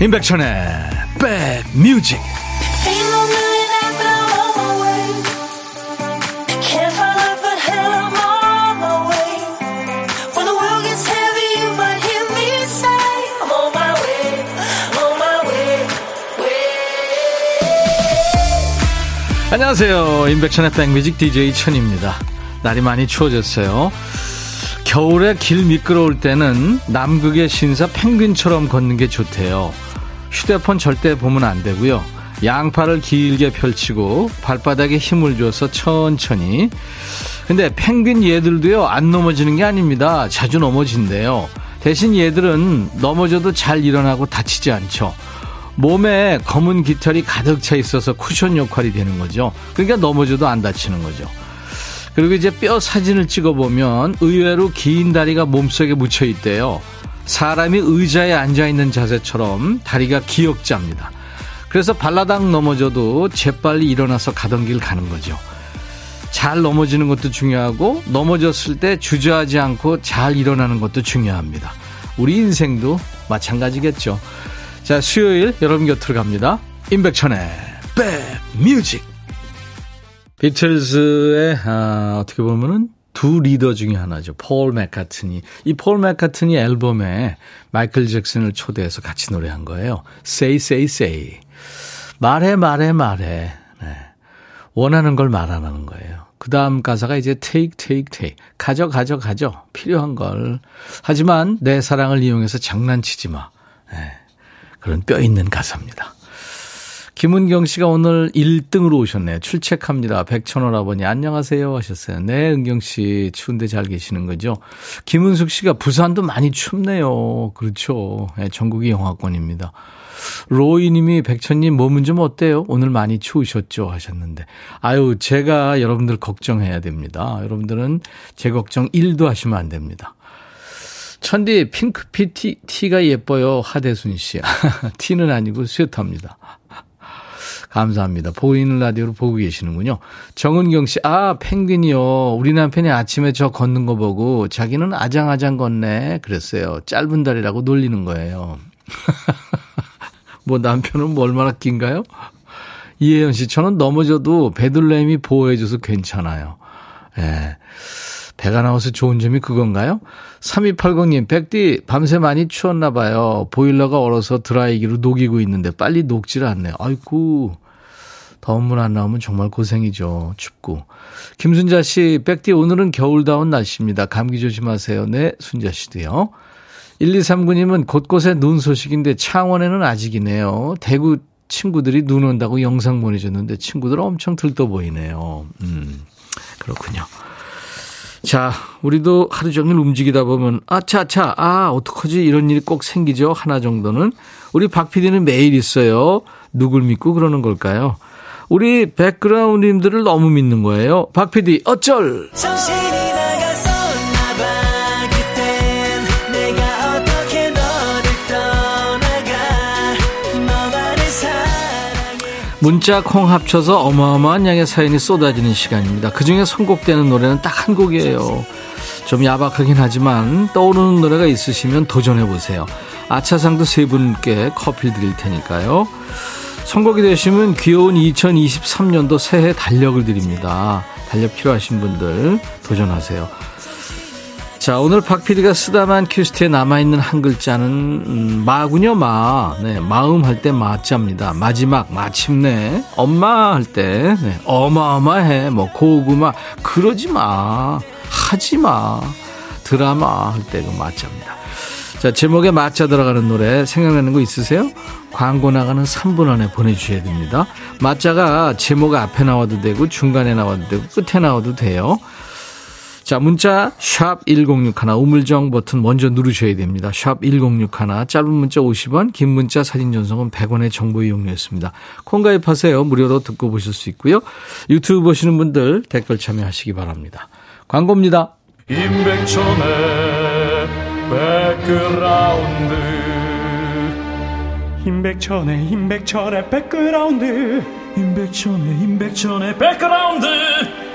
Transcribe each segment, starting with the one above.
임백천의 백뮤직 안녕하세요. 임백천의 백뮤직 DJ 천입니다. 날이 많이 추워졌어요. 겨울에 길 미끄러울 때는 남극의 신사 펭귄처럼 걷는 게 좋대요 휴대폰 절대 보면 안 되고요. 양팔을 길게 펼치고 발바닥에 힘을 줘서 천천히. 근데 펭귄 얘들도요, 안 넘어지는 게 아닙니다. 자주 넘어진대요. 대신 얘들은 넘어져도 잘 일어나고 다치지 않죠. 몸에 검은 깃털이 가득 차 있어서 쿠션 역할이 되는 거죠. 그러니까 넘어져도 안 다치는 거죠. 그리고 이제 뼈 사진을 찍어보면 의외로 긴 다리가 몸속에 묻혀 있대요. 사람이 의자에 앉아있는 자세처럼 다리가 기역자입니다. 그래서 발라당 넘어져도 재빨리 일어나서 가던 길 가는 거죠. 잘 넘어지는 것도 중요하고 넘어졌을 때 주저하지 않고 잘 일어나는 것도 중요합니다. 우리 인생도 마찬가지겠죠. 자, 수요일 여러분 곁으로 갑니다. 임백천의 백뮤직. 비틀즈의 아, 어떻게 보면은 두 리더 중에 하나죠. 폴 맥카트니. 이 폴 맥카트니 앨범에 마이클 잭슨을 초대해서 같이 노래한 거예요. Say, say, say. 말해, 말해, 말해. 네. 원하는 걸말안 하는 거예요. 그 다음 가사가 이제 take, take, take. 가져, 가져, 가져. 필요한 걸. 하지만 내 사랑을 이용해서 장난치지 마. 네. 그런 뼈 있는 가사입니다. 김은경 씨가 오늘 1등으로 오셨네요. 출첵합니다. 백천원 아버니 안녕하세요 하셨어요. 네, 은경 씨 추운데 잘 계시는 거죠? 김은숙 씨가 부산도 많이 춥네요. 그렇죠. 네, 전국이 영하권입니다. 로이 님이 백천님 몸은 좀 어때요? 오늘 많이 추우셨죠? 하셨는데. 아유, 제가 여러분들 걱정해야 됩니다. 여러분들은 제 걱정 1도 하시면 안 됩니다. 천디 핑크피 티, 티가 예뻐요. 하대순 씨. 티는 아니고 스웨터입니다. 감사합니다. 보이는 라디오로 보고 계시는군요. 정은경 씨, 아, 펭귄이요. 우리 남편이 아침에 저 걷는 거 보고 자기는 아장아장 걷네. 그랬어요. 짧은 다리라고 놀리는 거예요. 뭐 남편은 뭐 얼마나 긴가요? 이혜연 씨, 저는 넘어져도 베들레헴이 보호해줘서 괜찮아요. 예. 배가 나와서 좋은 점이 그건가요? 3280님, 백디, 밤새 많이 추웠나 봐요. 보일러가 얼어서 드라이기로 녹이고 있는데 빨리 녹질 않네요. 아이고, 더운 물 안 나오면 정말 고생이죠. 춥고. 김순자 씨, 백디, 오늘은 겨울다운 날씨입니다. 감기 조심하세요. 네, 순자 씨도요. 1239님은 곳곳에 눈 소식인데 창원에는 아직이네요. 대구 친구들이 눈 온다고 영상 보내줬는데 친구들 엄청 들떠 보이네요. 음, 그렇군요. 자, 우리도 하루 종일 움직이다 보면, 아차차, 아, 어떡하지? 이런 일이 꼭 생기죠. 하나 정도는. 우리 박 PD는 매일 있어요. 누굴 믿고 그러는 걸까요? 우리 백그라운드님들을 너무 믿는 거예요. 박 PD, 어쩔! 문자 콩 합쳐서 어마어마한 양의 사연이 쏟아지는 시간입니다. 그중에 선곡되는 노래는 딱 한 곡이에요. 좀 야박하긴 하지만 떠오르는 노래가 있으시면 도전해 보세요. 아차상도 세 분께 커피 드릴 테니까요. 선곡이 되시면 귀여운 2023년도 새해 달력을 드립니다. 달력 필요하신 분들 도전하세요. 자, 오늘 박 PD가 쓰다만 큐시트에 남아있는 한 글자는, 음, 마군요, 마. 네, 마음 할 때 마자입니다. 마지막, 마침내. 엄마 할 때, 네, 어마어마해. 뭐, 고구마. 그러지 마. 하지 마. 드라마 할 때 그 마자입니다. 자, 제목에 마자 들어가는 노래 생각나는 거 있으세요? 광고 나가는 3분 안에 보내주셔야 됩니다. 마자가 제목 앞에 나와도 되고, 중간에 나와도 되고, 끝에 나와도 돼요. 자, 문자 샵 1061, 우물정 버튼 먼저 누르셔야 됩니다. 샵 1061, 짧은 문자 50원, 긴 문자 사진 전송은 100원의 정보 이용료였습니다. 콩 가입하세요. 무료로 듣고 보실 수 있고요. 유튜브 보시는 분들 댓글 참여하시기 바랍니다. 광고입니다. 임백천의 백그라운드 임백천의 임백천의 백그라운드 임백천의 임백천의 백그라운드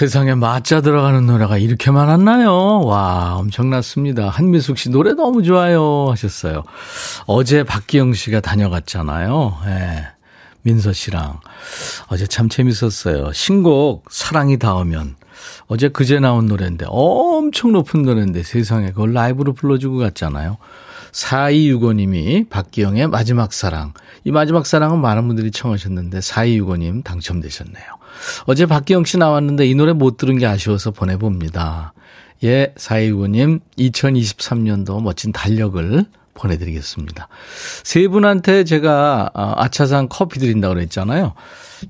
세상에 맞자 들어가는 노래가 이렇게 많았나요? 와, 엄청났습니다. 한미숙 씨 노래 너무 좋아요 하셨어요. 어제 박기영 씨가 다녀갔잖아요. 예. 네. 민서 씨랑. 어제 참 재밌었어요. 신곡 사랑이 닿으면. 어제 그제 나온 노래인데 엄청 높은 노래인데 세상에 그걸 라이브로 불러주고 갔잖아요. 4265님이 박기영의 마지막 사랑. 이 마지막 사랑은 많은 분들이 청하셨는데 4265님 당첨되셨네요. 어제 박기영 씨 나왔는데 이 노래 못 들은 게 아쉬워서 보내봅니다. 예, 4265님 2023년도 멋진 달력을 보내드리겠습니다. 세 분한테 제가 어, 아차상 커피 드린다고 그랬잖아요.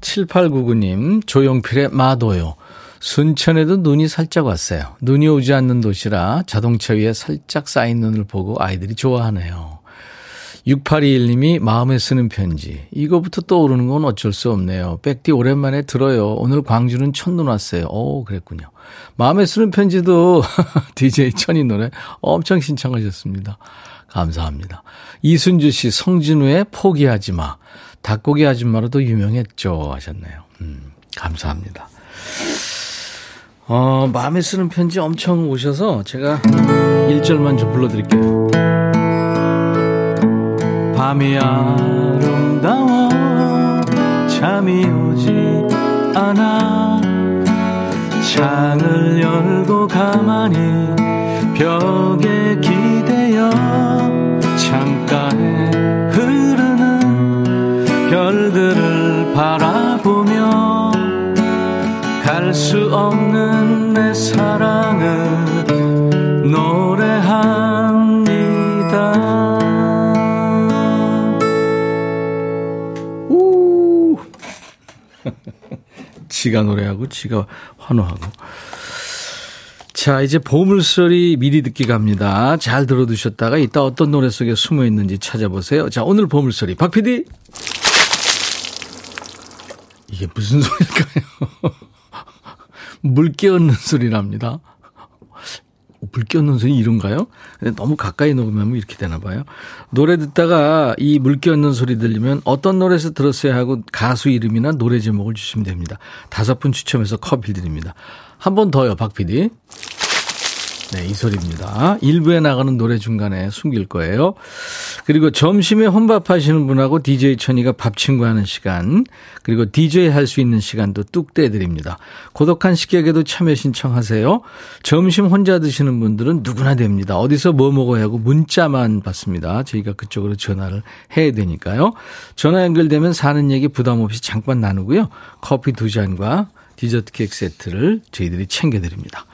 7899님 조용필의 마도요. 순천에도 눈이 살짝 왔어요. 눈이 오지 않는 도시라 자동차 위에 살짝 쌓인 눈을 보고 아이들이 좋아하네요. 6821님이 마음에 쓰는 편지. 이거부터 떠오르는 건 어쩔 수 없네요. 백디 오랜만에 들어요. 오늘 광주는 첫눈 왔어요. 오, 그랬군요. 마음에 쓰는 편지도 DJ 천이 노래 엄청 신청하셨습니다. 감사합니다. 이순주 씨, 성진우의 포기하지 마. 닭고기 아줌마로도 유명했죠. 하셨네요. 음, 감사합니다. 어, 마음에 쓰는 편지 엄청 오셔서 제가 1절만 좀 불러드릴게요. 밤이 아름다워 잠이 오지 않아. 창을 열고 가만히 벽에 기대어 창가에 흐르는 별들을 바라보며 갈 수 없는 내 사랑 지가 노래하고 지가 환호하고. 자, 이제 보물소리 미리 듣기 갑니다. 잘 들어두셨다가 이따 어떤 노래 속에 숨어 있는지 찾아보세요. 자, 오늘 보물소리. 박 PD! 이게 무슨 소리일까요? 물 깨얹는 소리랍니다. 물 깨얹는 소리 이런가요? 너무 가까이 녹으면 이렇게 되나 봐요. 노래 듣다가 이물 깨얹는 소리 들리면 어떤 노래에서 들었어야 하고 가수 이름이나 노래 제목을 주시면 됩니다. 다섯 분 추첨해서 커피 드립니다. 한 번 더요, 박 PD. 네, 이 소리입니다. 일부에 나가는 노래 중간에 숨길 거예요. 그리고 점심에 혼밥 하시는 분하고 DJ 천이가 밥 친구 하는 시간, 그리고 DJ 할 수 있는 시간도 뚝 떼드립니다. 고독한 식객에도 참여 신청하세요. 점심 혼자 드시는 분들은 누구나 됩니다. 어디서 뭐 먹어야 하고 문자만 받습니다. 저희가 그쪽으로 전화를 해야 되니까요. 전화 연결되면 사는 얘기 부담 없이 잠깐 나누고요. 커피 두 잔과 디저트 케이크 세트를 저희들이 챙겨드립니다.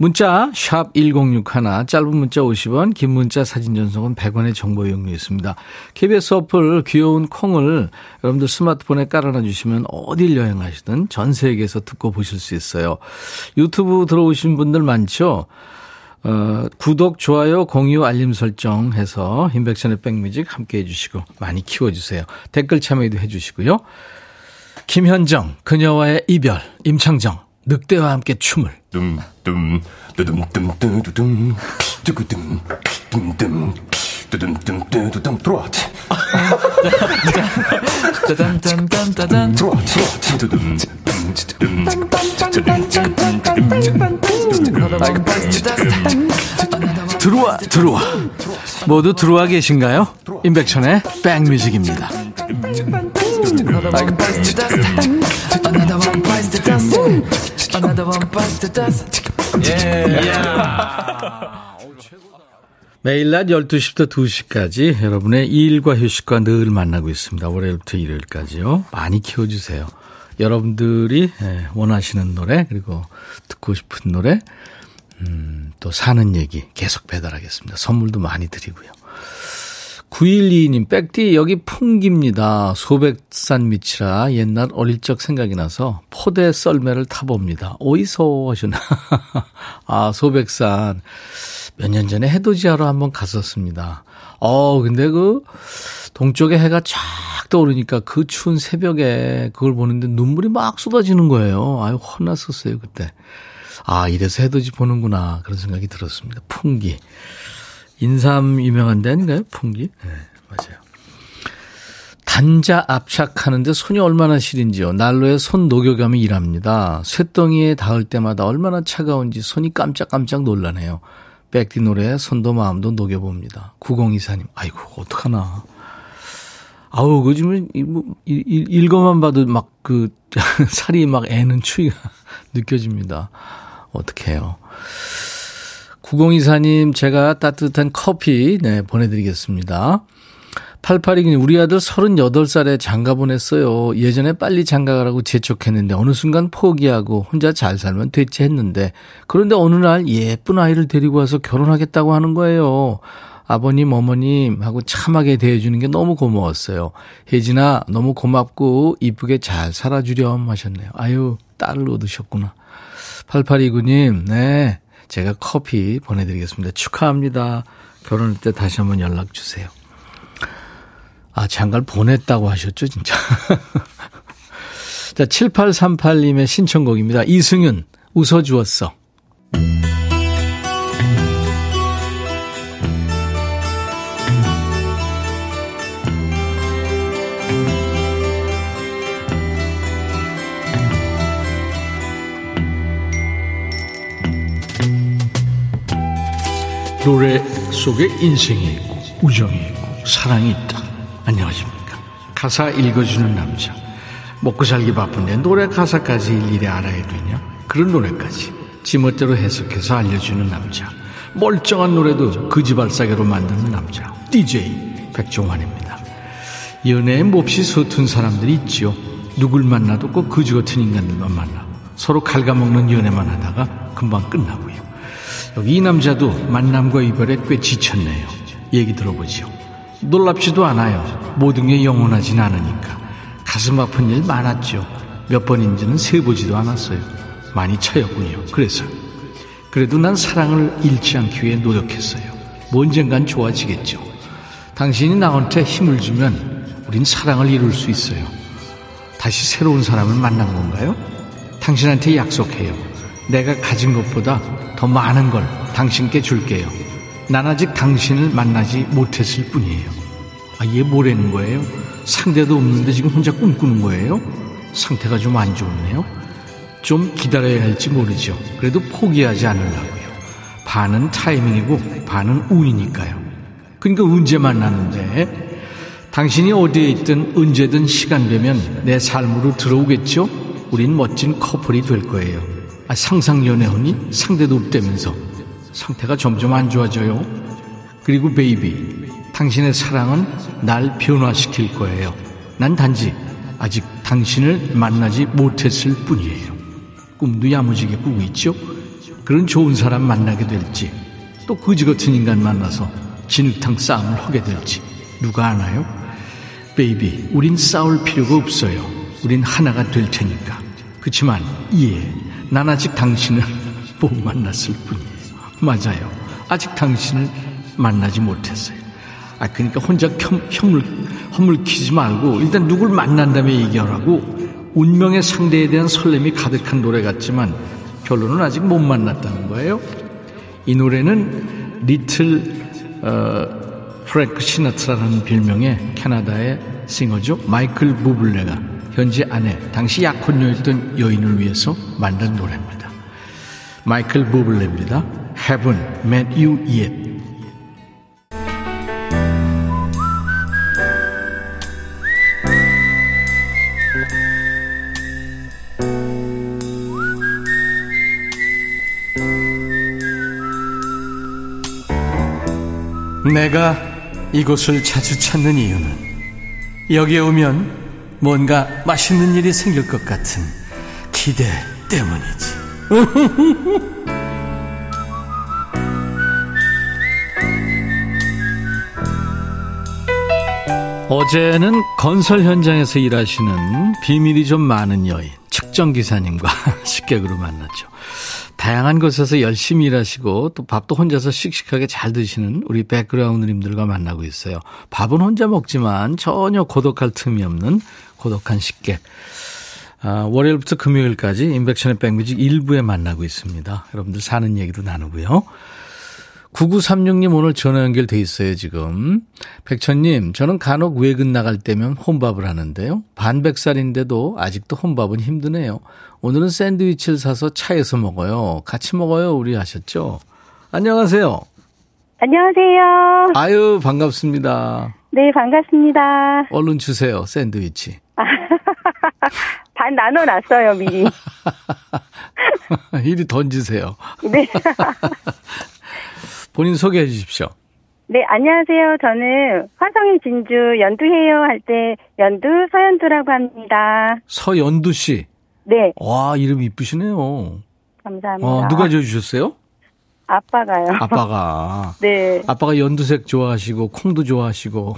문자 1061, 짧은 문자 50원, 긴 문자 사진 전송은 100원의 정보 이용료 있습니다. KBS 어플 귀여운 콩을 여러분들 스마트폰에 깔아놔 주시면 어딜 여행하시든 전 세계에서 듣고 보실 수 있어요. 유튜브 들어오신 분들 많죠? 어, 구독, 좋아요, 공유, 알림 설정 해서 인백션의 백뮤직 함께 해주시고 많이 키워주세요. 댓글 참여도 해주시고요. 김현정, 그녀와의 이별, 임창정, 늑대와 함께 춤을. 둠둠 두둠둠두둠 두구둠 둠둠 두둠둠두둠 들어와. 들어와 들어와 들어와 모두 들어와 계신가요? 임백천의 백뮤직입니다. 매일 낮 12시부터 2시까지 여러분의 일과 휴식과 늘 만나고 있습니다. 월요일부터 일요일까지요. 많이 키워주세요. 여러분들이 예, 원하시는 노래 그리고 듣고 싶은 노래 음, 또 사는 얘기 계속 배달하겠습니다. 선물도 많이 드리고요. 9122님, 백디, 여기 풍기입니다. 소백산 밑이라 옛날 어릴 적 생각이 나서 포대 썰매를 타봅니다. 어디서 하셨나? 아, 소백산. 몇 년 전에 해돋이하러 한번 갔었습니다. 어, 근데 그, 동쪽에 해가 쫙탁 떠오르니까 그 추운 새벽에 그걸 보는데 눈물이 막 쏟아지는 거예요. 아유, 혼났었어요, 그때. 아, 이래서 해돋이 보는구나. 그런 생각이 들었습니다. 풍기. 인삼 유명한 데 아닌가요? 풍기? 네, 맞아요. 단자 압착하는데 손이 얼마나 시린지요. 난로에 손 녹여가며 일합니다. 쇳덩이에 닿을 때마다 얼마나 차가운지 손이 깜짝깜짝 놀라네요. 백디 노래에 손도 마음도 녹여봅니다. 9024님, 아이고, 어떡하나. 아우, 그즘은 뭐, 읽어만 봐도 막 그, 살이 막 애는 추위가 느껴집니다. 어떡해요. 9024님, 제가 따뜻한 커피, 네, 보내드리겠습니다. 8829님, 우리 아들 38살에 장가 보냈어요. 예전에 빨리 장가 가라고 재촉했는데 어느 순간 포기하고 혼자 잘 살면 됐지 했는데 그런데 어느 날 예쁜 아이를 데리고 와서 결혼하겠다고 하는 거예요. 아버님, 어머님 하고 참하게 대해주는 게 너무 고마웠어요. 혜진아, 너무 고맙고 이쁘게 잘 살아주렴 하셨네요. 아유, 딸을 얻으셨구나. 8829님, 네. 제가 커피 보내드리겠습니다. 축하합니다. 결혼할 때 다시 한번 연락 주세요. 아, 장가를 보냈다고 하셨죠, 진짜. 자, 7838님의 신청곡입니다. 이승윤, 웃어주었어. 노래 속에 인생이 있고, 우정이 있고, 사랑이 있다. 안녕하십니까. 가사 읽어주는 남자. 먹고 살기 바쁜데 노래 가사까지 일일이 알아야 되냐? 그런 노래까지 지멋대로 해석해서 알려주는 남자. 멀쩡한 노래도 그지발사계로 만드는 남자. DJ 백종환입니다. 연애에 몹시 서툰 사람들이 있지요. 누굴 만나도 꼭 그지 같은 인간들만 만나고 서로 갉아먹는 연애만 하다가 금방 끝나고요. 이 남자도 만남과 이별에 꽤 지쳤네요. 얘기 들어보죠. 놀랍지도 않아요. 모든 게 영원하진 않으니까. 가슴 아픈 일 많았죠. 몇 번인지는 세보지도 않았어요. 많이 차였군요. 그래서. 그래도 난 사랑을 잃지 않기 위해 노력했어요. 뭐 언젠간 좋아지겠죠. 당신이 나한테 힘을 주면 우린 사랑을 이룰 수 있어요. 다시 새로운 사람을 만난 건가요? 당신한테 약속해요. 내가 가진 것보다 더 많은 걸 당신께 줄게요. 난 아직 당신을 만나지 못했을 뿐이에요. 아, 얘 뭐라는 거예요? 상대도 없는데 지금 혼자 꿈꾸는 거예요? 상태가 좀 안 좋네요. 좀 기다려야 할지 모르죠. 그래도 포기하지 않으려고요. 반은 타이밍이고 반은 운이니까요. 그러니까 언제 만나는데 당신이 어디에 있든 언제든 시간 되면 내 삶으로 들어오겠죠? 우린 멋진 커플이 될 거예요. 아, 상상 연애하니 상대도 없다면서 상태가 점점 안 좋아져요. 그리고 베이비, 당신의 사랑은 날 변화시킬 거예요. 난 단지 아직 당신을 만나지 못했을 뿐이에요. 꿈도 야무지게 꾸고 있죠? 그런 좋은 사람 만나게 될지, 또 거지 같은 인간 만나서 진흙탕 싸움을 하게 될지, 누가 아나요? 베이비, 우린 싸울 필요가 없어요. 우린 하나가 될 테니까. 그렇지만, 예, 난 아직 당신을 못 만났을 뿐이에요. 맞아요. 아직 당신을 만나지 못했어요. 아, 그러니까 혼자 혐, 혐을, 헛물켜지 말고 일단 누굴 만난 다음에 얘기하라고 운명의 상대에 대한 설렘이 가득한 노래 같지만 결론은 아직 못 만났다는 거예요. 이 노래는 리틀 어, 프랭크 시나트라라는 별명의 캐나다의 싱어죠. 마이클 부블레가 현재 아내, 당시 약혼녀였던 여인을 위해서 만든 노래입니다. 마이클 부블레입니다. Haven't met you yet. 내가 이곳을 자주 찾는 이유는 여기에 오면 뭔가 맛있는 일이 생길 것 같은 기대 때문이지. 어제는 건설 현장에서 일하시는 비밀이 좀 많은 여인, 측정기사님과 식객으로 만났죠. 다양한 곳에서 열심히 일하시고 또 밥도 혼자서 씩씩하게 잘 드시는 우리 백그라운드님들과 만나고 있어요. 밥은 혼자 먹지만 전혀 고독할 틈이 없는 고독한 식객. 아, 월요일부터 금요일까지 인백션의 백뮤직 일부에 만나고 있습니다. 여러분들 사는 얘기도 나누고요. 9936님 오늘 전화 연결돼 있어요, 지금. 백천님, 저는 간혹 외근 나갈 때면 혼밥을 하는데요. 반백살인데도 아직도 혼밥은 힘드네요. 오늘은 샌드위치를 사서 차에서 먹어요. 같이 먹어요, 우리 하셨죠? 안녕하세요. 안녕하세요. 아유, 반갑습니다. 네, 반갑습니다. 얼른 주세요, 샌드위치. 반 나눠놨어요, 미리. 이리 던지세요. 네. 본인 소개해 주십시오. 네, 안녕하세요. 저는 화성의 진주 연두해요 할 때 연두 서연두라고 합니다. 서연두 씨. 네. 와, 이름 이쁘시네요. 감사합니다. 어, 누가 지어주셨어요? 아빠가요. 아빠가. 네. 아빠가 연두색 좋아하시고, 콩도 좋아하시고.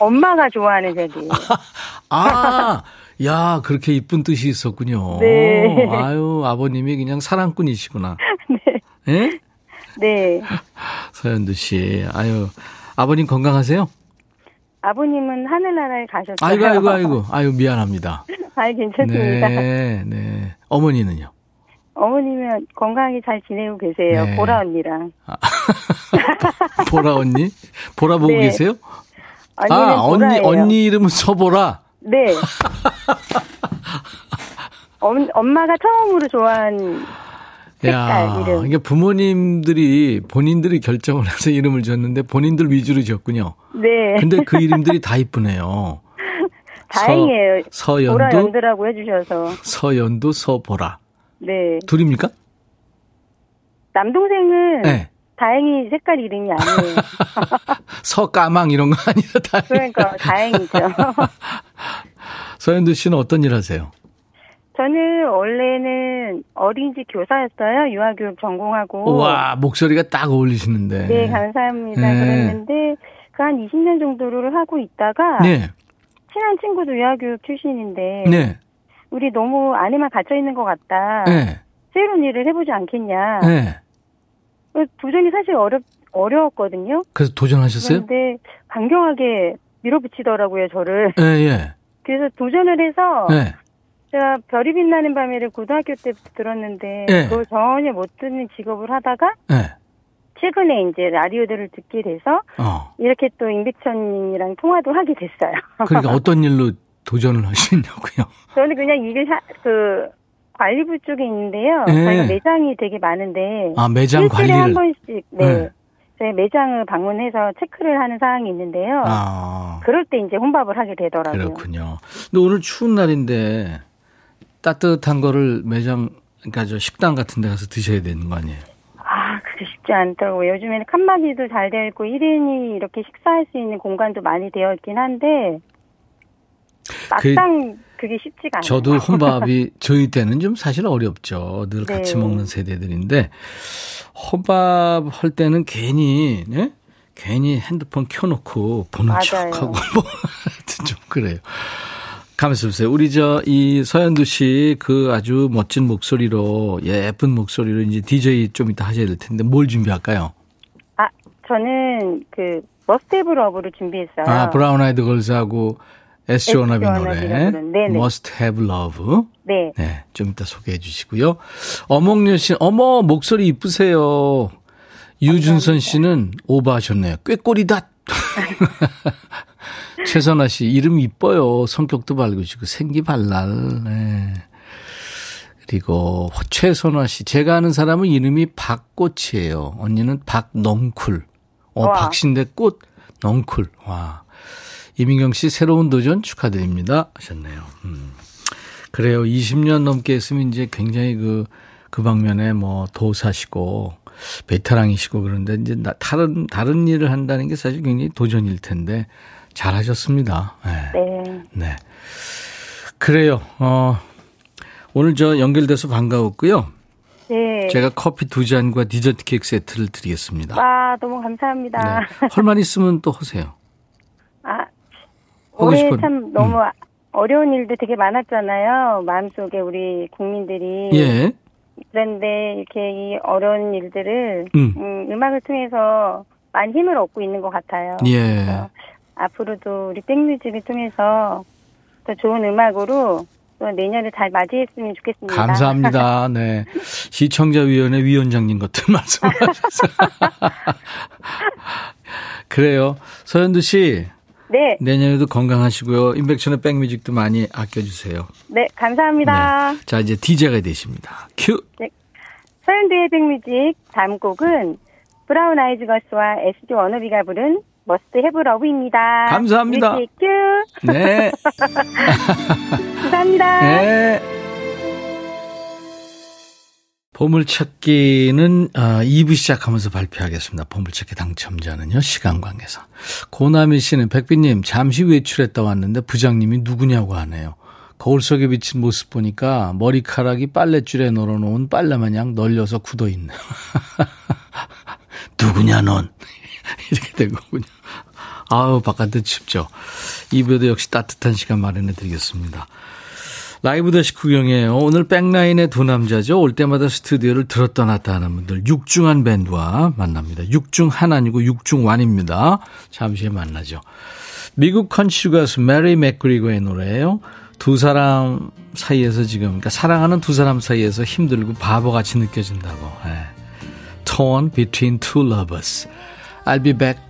엄마가 좋아하는 색이에요. 아, 야, 그렇게 이쁜 뜻이 있었군요. 네. 아유, 아버님이 그냥 사랑꾼이시구나. 네. 예? 네. 서현두 씨. 아유, 아버님 건강하세요? 아버님은 하늘나라에 가셨어요. 아이고, 아이고, 아이고. 아유, 미안합니다. 아이, 괜찮습니다. 네, 네. 어머니는요? 어머님은 건강하게 잘 지내고 계세요. 네. 보라 언니랑. 보라 언니? 보라 보고 네. 계세요? 아, 언니. 언니 이름은 서보라? 네. 엄, 엄마가 처음으로 좋아한 야, 이름. 이게 부모님들이 본인들이 결정을 해서 이름을 줬는데 본인들 위주로 지었군요. 네. 근데 그 이름들이 다 이쁘네요. 다행이에요. 서, 보라 연두라고 해주셔서. 서연두, 서보라. 네. 둘입니까? 남동생은 네. 다행히 색깔 이름이 아니에요. 서까망 이런 거 아니라 다. 그러니까 다행이죠. 서연두 씨는 어떤 일 하세요? 저는 원래는 어린이집 교사였어요. 유아교육 전공하고. 와, 목소리가 딱 어울리시는데. 네, 감사합니다. 네. 그랬는데 그 한 20년 정도를 하고 있다가 네, 친한 친구도 유아교육 출신인데 네, 우리 너무 안에만 갇혀 있는 것 같다. 네, 새로운 일을 해보지 않겠냐. 네. 그 도전이 사실 어렵 어려웠거든요. 그래서 도전하셨어요? 그런데 강경하게 밀어붙이더라고요, 저를. 예, 예. 그래서 도전을 해서 네. 제가 별이 빛나는 밤에를 고등학교 때부터 들었는데 네. 그걸 전혀 못 듣는 직업을 하다가 네. 최근에 이제 라디오들을 듣게 돼서 어. 이렇게 또 임백천님이랑 통화도 하게 됐어요. 그러니까 어떤 일로 도전을 하시냐고요. 저는 그냥 사- 그 관리부 쪽에 있는데요. 네. 저희가 매장이 되게 많은데 아, 매장 일주일에 한 관리를. 번씩 네. 네. 저희 매장을 방문해서 체크를 하는 사항이 있는데요. 아, 그럴 때 이제 혼밥을 하게 되더라고요. 그렇군요. 근데 오늘 추운 날인데 따뜻한 거를 매장, 그러니까 저 식당 같은 데 가서 드셔야 되는 거 아니에요? 아, 그게 쉽지 않더라고요. 요즘에는 칸막이도 잘 되어 있고 1인이 이렇게 식사할 수 있는 공간도 많이 되어 있긴 한데 막상 그, 게 쉽지가 않아요. 저도 혼밥이 저희 때는 좀 사실 어렵죠. 늘 같이 네. 먹는 세대들인데 혼밥 할 때는 괜히 네? 괜히 핸드폰 켜놓고 보는 맞아요. 척하고 뭐 하여튼 좀 그래요. 가만있어 보세요. 우리 저 이 서현두 씨 그 아주 멋진 목소리로 예쁜 목소리로 이제 DJ 좀 이따 하셔야 될 텐데 뭘 준비할까요? 아, 저는 그 Must Have Love를 준비했어요. 아 브라운 아이드 걸스하고 SG 워너비의 노래 네네. Must Have Love. 네. 네, 좀 이따 소개해 주시고요. 어몽여 씨, 어머, 목소리 이쁘세요. 유준선 씨는 오버하셨네요. 꾀꼬리다. 최선아 씨, 이름 이뻐요. 성격도 밝으시고, 생기 발랄. 네. 그리고 최선아 씨, 제가 아는 사람은 이름이 박꽃이에요. 언니는 박넝쿨. 어, 와. 박신대 꽃, 넝쿨. 와. 이민경 씨, 새로운 도전 축하드립니다. 하셨네요. 음. 그래요. 20년 넘게 했으면 이제 굉장히 그, 그 방면에 뭐 도사시고, 베테랑이시고 그런데 이제 나- 다른, 다른 일을 한다는 게 사실 굉장히 도전일 텐데, 잘 하셨습니다. 네. 네. 네. 그래요. 어, 오늘 저 연결돼서 반가웠고요. 네. 제가 커피 두 잔과 디저트 케이크 세트를 드리겠습니다. 와, 너무 감사합니다. 네. 헐만 있으면 또 하세요. 아, 올해 싶은- 음. 참 너무 어려운 일도 되게 많았잖아요. 마음속에 우리 국민들이 예. 그런데 이렇게 이 어려운 일들을 음. 음, 음 악을 통해서 많이 힘을 얻고 있는 것 같아요. 예. 앞으로도 우리 백뮤직을 통해서 더 좋은 음악으로 또 내년을 잘 맞이했으면 좋겠습니다. 감사합니다. 네. 시청자위원회 위원장님 같은 말씀하셨어요. 그래요. 서현두 씨. 네. 내년에도 건강하시고요. 인백션의 백뮤직도 많이 아껴주세요. 네, 감사합니다. 네. 자, 이제 DJ가 되십니다. 큐. 네. 서현두의 백뮤직 다음 곡은 브라운 아이드 걸스와 SG 워너비가 부른 Must Have Love입니다. 감사합니다. Music cue. 네. 감사합니다. 네. 보물찾기는 2부 아, 시작하면서 발표하겠습니다. 보물찾기 당첨자는요. 시간 관계상. 고나미 씨는 백비님 잠시 외출했다 왔는데 부장님이 누구냐고 하네요. 거울 속에 비친 모습 보니까 머리카락이 빨랫줄에 널어놓은 빨래마냥 널려서 굳어있네요. 누구냐 넌. 이렇게 된 거군요. 아우 바깥에 춥죠. 2부에도 역시 따뜻한 시간 마련해 드리겠습니다. 라이브 더시 구경이에요. 오늘 백라인의 두 남자죠. 올 때마다 스튜디오를 들었다 놨다 하는 분들 육중한 밴드와 만납니다. 육중한 아니고 육중완입니다. 잠시 후에 만나죠. 미국 컨트리 가수 메리 맥그리거의 노래예요. 두 사람 사이에서 지금 그러니까 사랑하는 두 사람 사이에서 힘들고 바보같이 느껴진다고. 네. Torn between two lovers. I'll be back.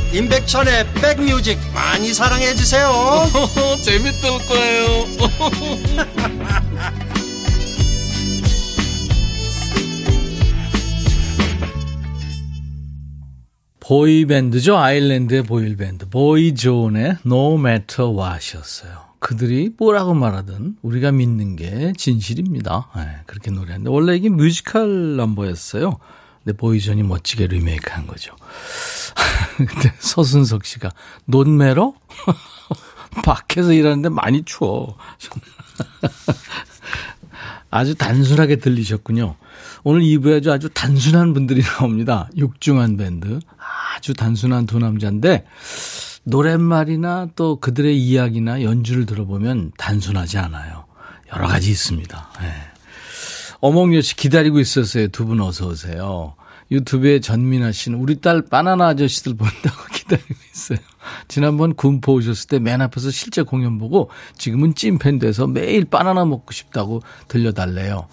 임백천의 백뮤직 많이 사랑해 주세요. 재밌을 거예요. 보이밴드죠. 아일랜드의 보이밴드. 보이존의 No Matter What이었어요. 그들이 뭐라고 말하든 우리가 믿는 게 진실입니다. 네, 그렇게 노래하는데 원래 이게 뮤지컬 넘버였어요. 근데 보이존이 멋지게 리메이크 한 거죠. 근데 서순석 씨가 논매러? 밖에서 일하는데 많이 추워. 아주 단순하게 들리셨군요. 오늘 2부에 아주 단순한 분들이 나옵니다. 육중한 밴드. 아주 단순한 두 남자인데, 노랫말이나 또 그들의 이야기나 연주를 들어보면 단순하지 않아요. 여러 가지 있습니다. 네. 어몽여 씨 기다리고 있었어요. 두 분 어서 오세요. 유튜브에 전민아 씨는 우리 딸 바나나 아저씨들 본다고 기다리고 있어요. 지난번 군포 오셨을 때 맨 앞에서 실제 공연 보고 지금은 찐팬 돼서 매일 바나나 먹고 싶다고 들려달래요.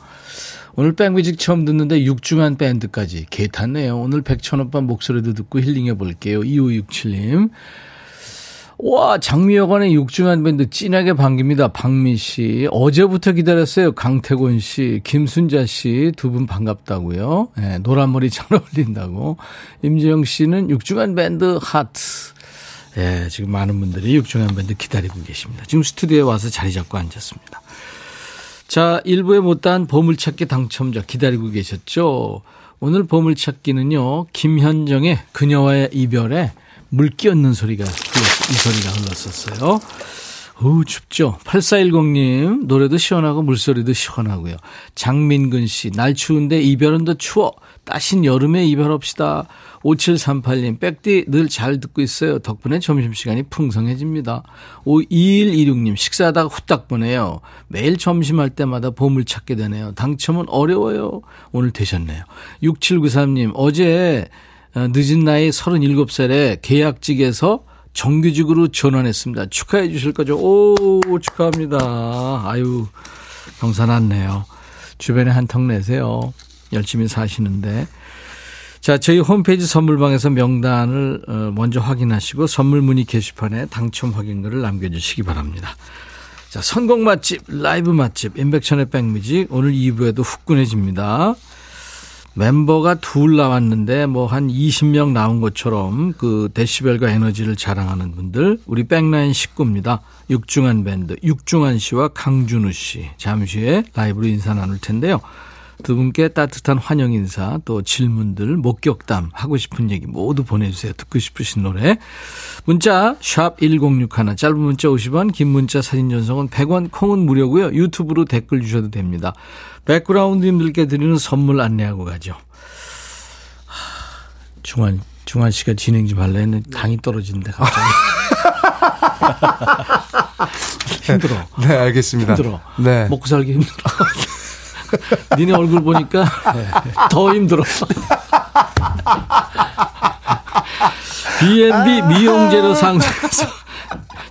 오늘 백뮤직 처음 듣는데 육중한 밴드까지 개 탔네요. 오늘 백천오빠 목소리도 듣고 힐링해 볼게요. 2567님. 와, 장미여관의 육중한 밴드 찐하게 반깁니다. 박미 씨. 어제부터 기다렸어요. 강태곤 씨, 김순자 씨 두 분 반갑다고요. 네, 노란머리 잘 어울린다고. 임지영 씨는 육중한 밴드 하트. 예, 네, 지금 많은 분들이 육중한 밴드 기다리고 계십니다. 지금 스튜디오에 와서 자리 잡고 앉았습니다. 자, 1부에 못다한 보물찾기 당첨자 기다리고 계셨죠? 오늘 보물찾기는요, 김현정의 그녀와의 이별에 물기 얹는 소리가 이 소리가 흘렀었어요. 어우, 춥죠? 8410님, 노래도 시원하고 물소리도 시원하고요. 장민근 씨, 날 추운데 이별은 더 추워. 따신 여름에 이별합시다. 5738님, 백디 늘 잘 듣고 있어요. 덕분에 점심시간이 풍성해집니다. 2126님, 식사하다가 후딱 보내요. 매일 점심할 때마다 보물 찾게 되네요. 당첨은 어려워요. 오늘 되셨네요. 6793님, 어제 어, 늦은 나이 37살에 계약직에서 정규직으로 전환했습니다. 축하해 주실 거죠? 오, 축하합니다. 아유, 경사났네요. 주변에 한턱 내세요. 열심히 사시는데. 자, 저희 홈페이지 선물방에서 명단을 어, 먼저 확인하시고 선물 문의 게시판에 당첨 확인글을 남겨주시기 바랍니다. 자, 선곡 맛집, 라이브 맛집, 인백천의 백뮤직 오늘 2부에도 후끈해집니다. 멤버가 둘 나왔는데 뭐 한 20명 나온 것처럼 그 데시벨과 에너지를 자랑하는 분들 우리 백라인 식구입니다. 육중한 밴드 육중한 씨와 강준우 씨 잠시 후에 라이브로 인사 나눌 텐데요. 두 분께 따뜻한 환영 인사 또 질문들 목격담 하고 싶은 얘기 모두 보내주세요. 듣고 싶으신 노래 문자 샵 1061 짧은 문자 50원 긴 문자 사진 전송은 100원 콩은 무료고요. 유튜브로 댓글 주셔도 됩니다. 백그라운드님들께 드리는 선물 안내하고 가죠. 중환 중환 씨가 진행 좀 할래 했는데 당이 떨어지는데 갑자기 힘들어. 네, 알겠습니다. 힘들어. 네. 먹고 살기 힘들어. 니네 얼굴 보니까 더 힘들어. B&B 미용재료 상사에서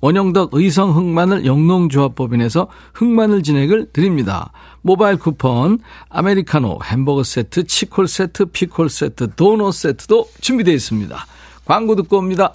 원형덕 의성 흑마늘 영농조합법인에서 흑마늘 진액을 드립니다. 모바일 쿠폰, 아메리카노, 햄버거 세트, 치콜 세트, 피콜 세트, 도넛 세트도 준비되어 있습니다. 광고 듣고 옵니다.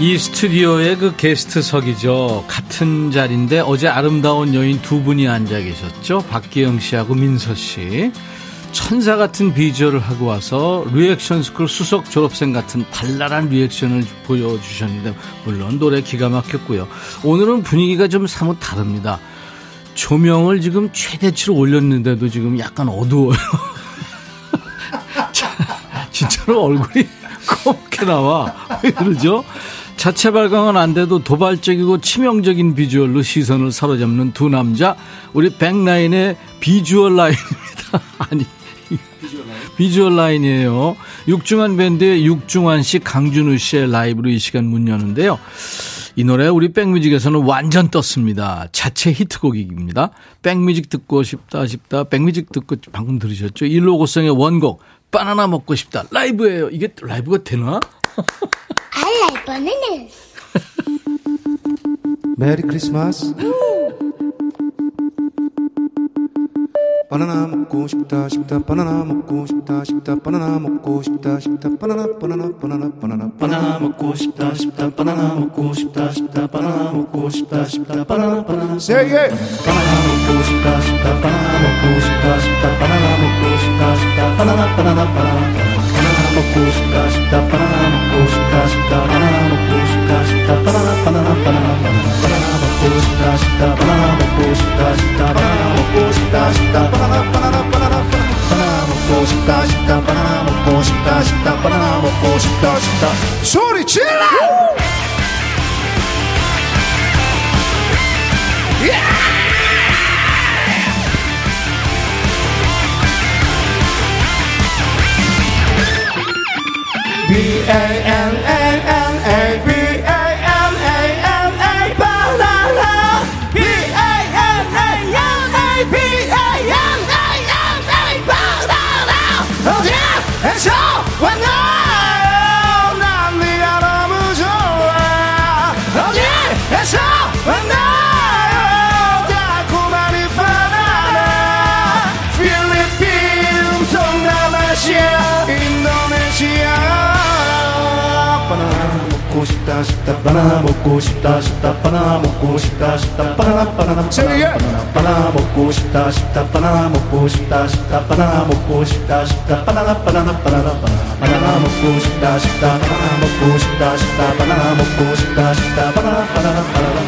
이 스튜디오의 그 게스트석이죠. 같은 자리인데 어제 아름다운 여인 두 분이 앉아 계셨죠. 박기영 씨하고 민서 씨. 천사 같은 비주얼을 하고 와서 리액션 스쿨 수석 졸업생 같은 발랄한 리액션을 보여주셨는데 물론 노래 기가 막혔고요. 오늘은 분위기가 좀 사뭇 다릅니다. 조명을 지금 최대치로 올렸는데도 지금 약간 어두워요. 진짜로 얼굴이 검게 나와. 왜 그러죠? 자체 발광은 안 돼도 도발적이고 치명적인 비주얼로 시선을 사로잡는 두 남자, 우리 백라인의 비주얼 라인입니다. 아니. 비주얼 라인이에요. 육중한 밴드의 육중한 씨, 강준우 씨의 라이브로 이 시간 문 여는데요. 이 노래 우리 백뮤직에서는 완전 떴습니다. 자체 히트곡입니다. 백뮤직 듣고 싶다 싶다. 백뮤직 듣고 방금 들으셨죠? 이 로고송의 원곡 바나나 먹고 싶다. 라이브예요. 이게 라이브가 되나? I like bananas. 메리 크리스마스 바나나 먹고 싶다 싶다 바나나 먹고 싶다 싶다 바나나 먹고 싶다 싶다 바나나 바나나 바나나 바나나 바나나 먹고 싶다 싶다 바나나 먹고 싶다 싶다 바나나 먹고 싶다 싶다 바나나 바나나 Say it 바나나 먹고 싶다 싶다 바나나 먹고 싶다 싶다 바나나 먹고 싶다 싶다 바나나 바나나 바나나 바나나 소리 질러 B A N A N A B. 싶다 싶다 바나나 먹고 싶다 싶다 바나나 먹고 싶다 싶다 바나나 바나나 바나나 바나나 먹고 싶다 싶다 바나나 먹고 싶다 싶다 바나나 먹고 싶다 싶다 바나나 바나나 바나나 바나나 바나나 먹고 싶다 싶다 바나나 먹고 싶다 싶다 바나나 먹고 싶다 싶다 바나나 바나나 바나나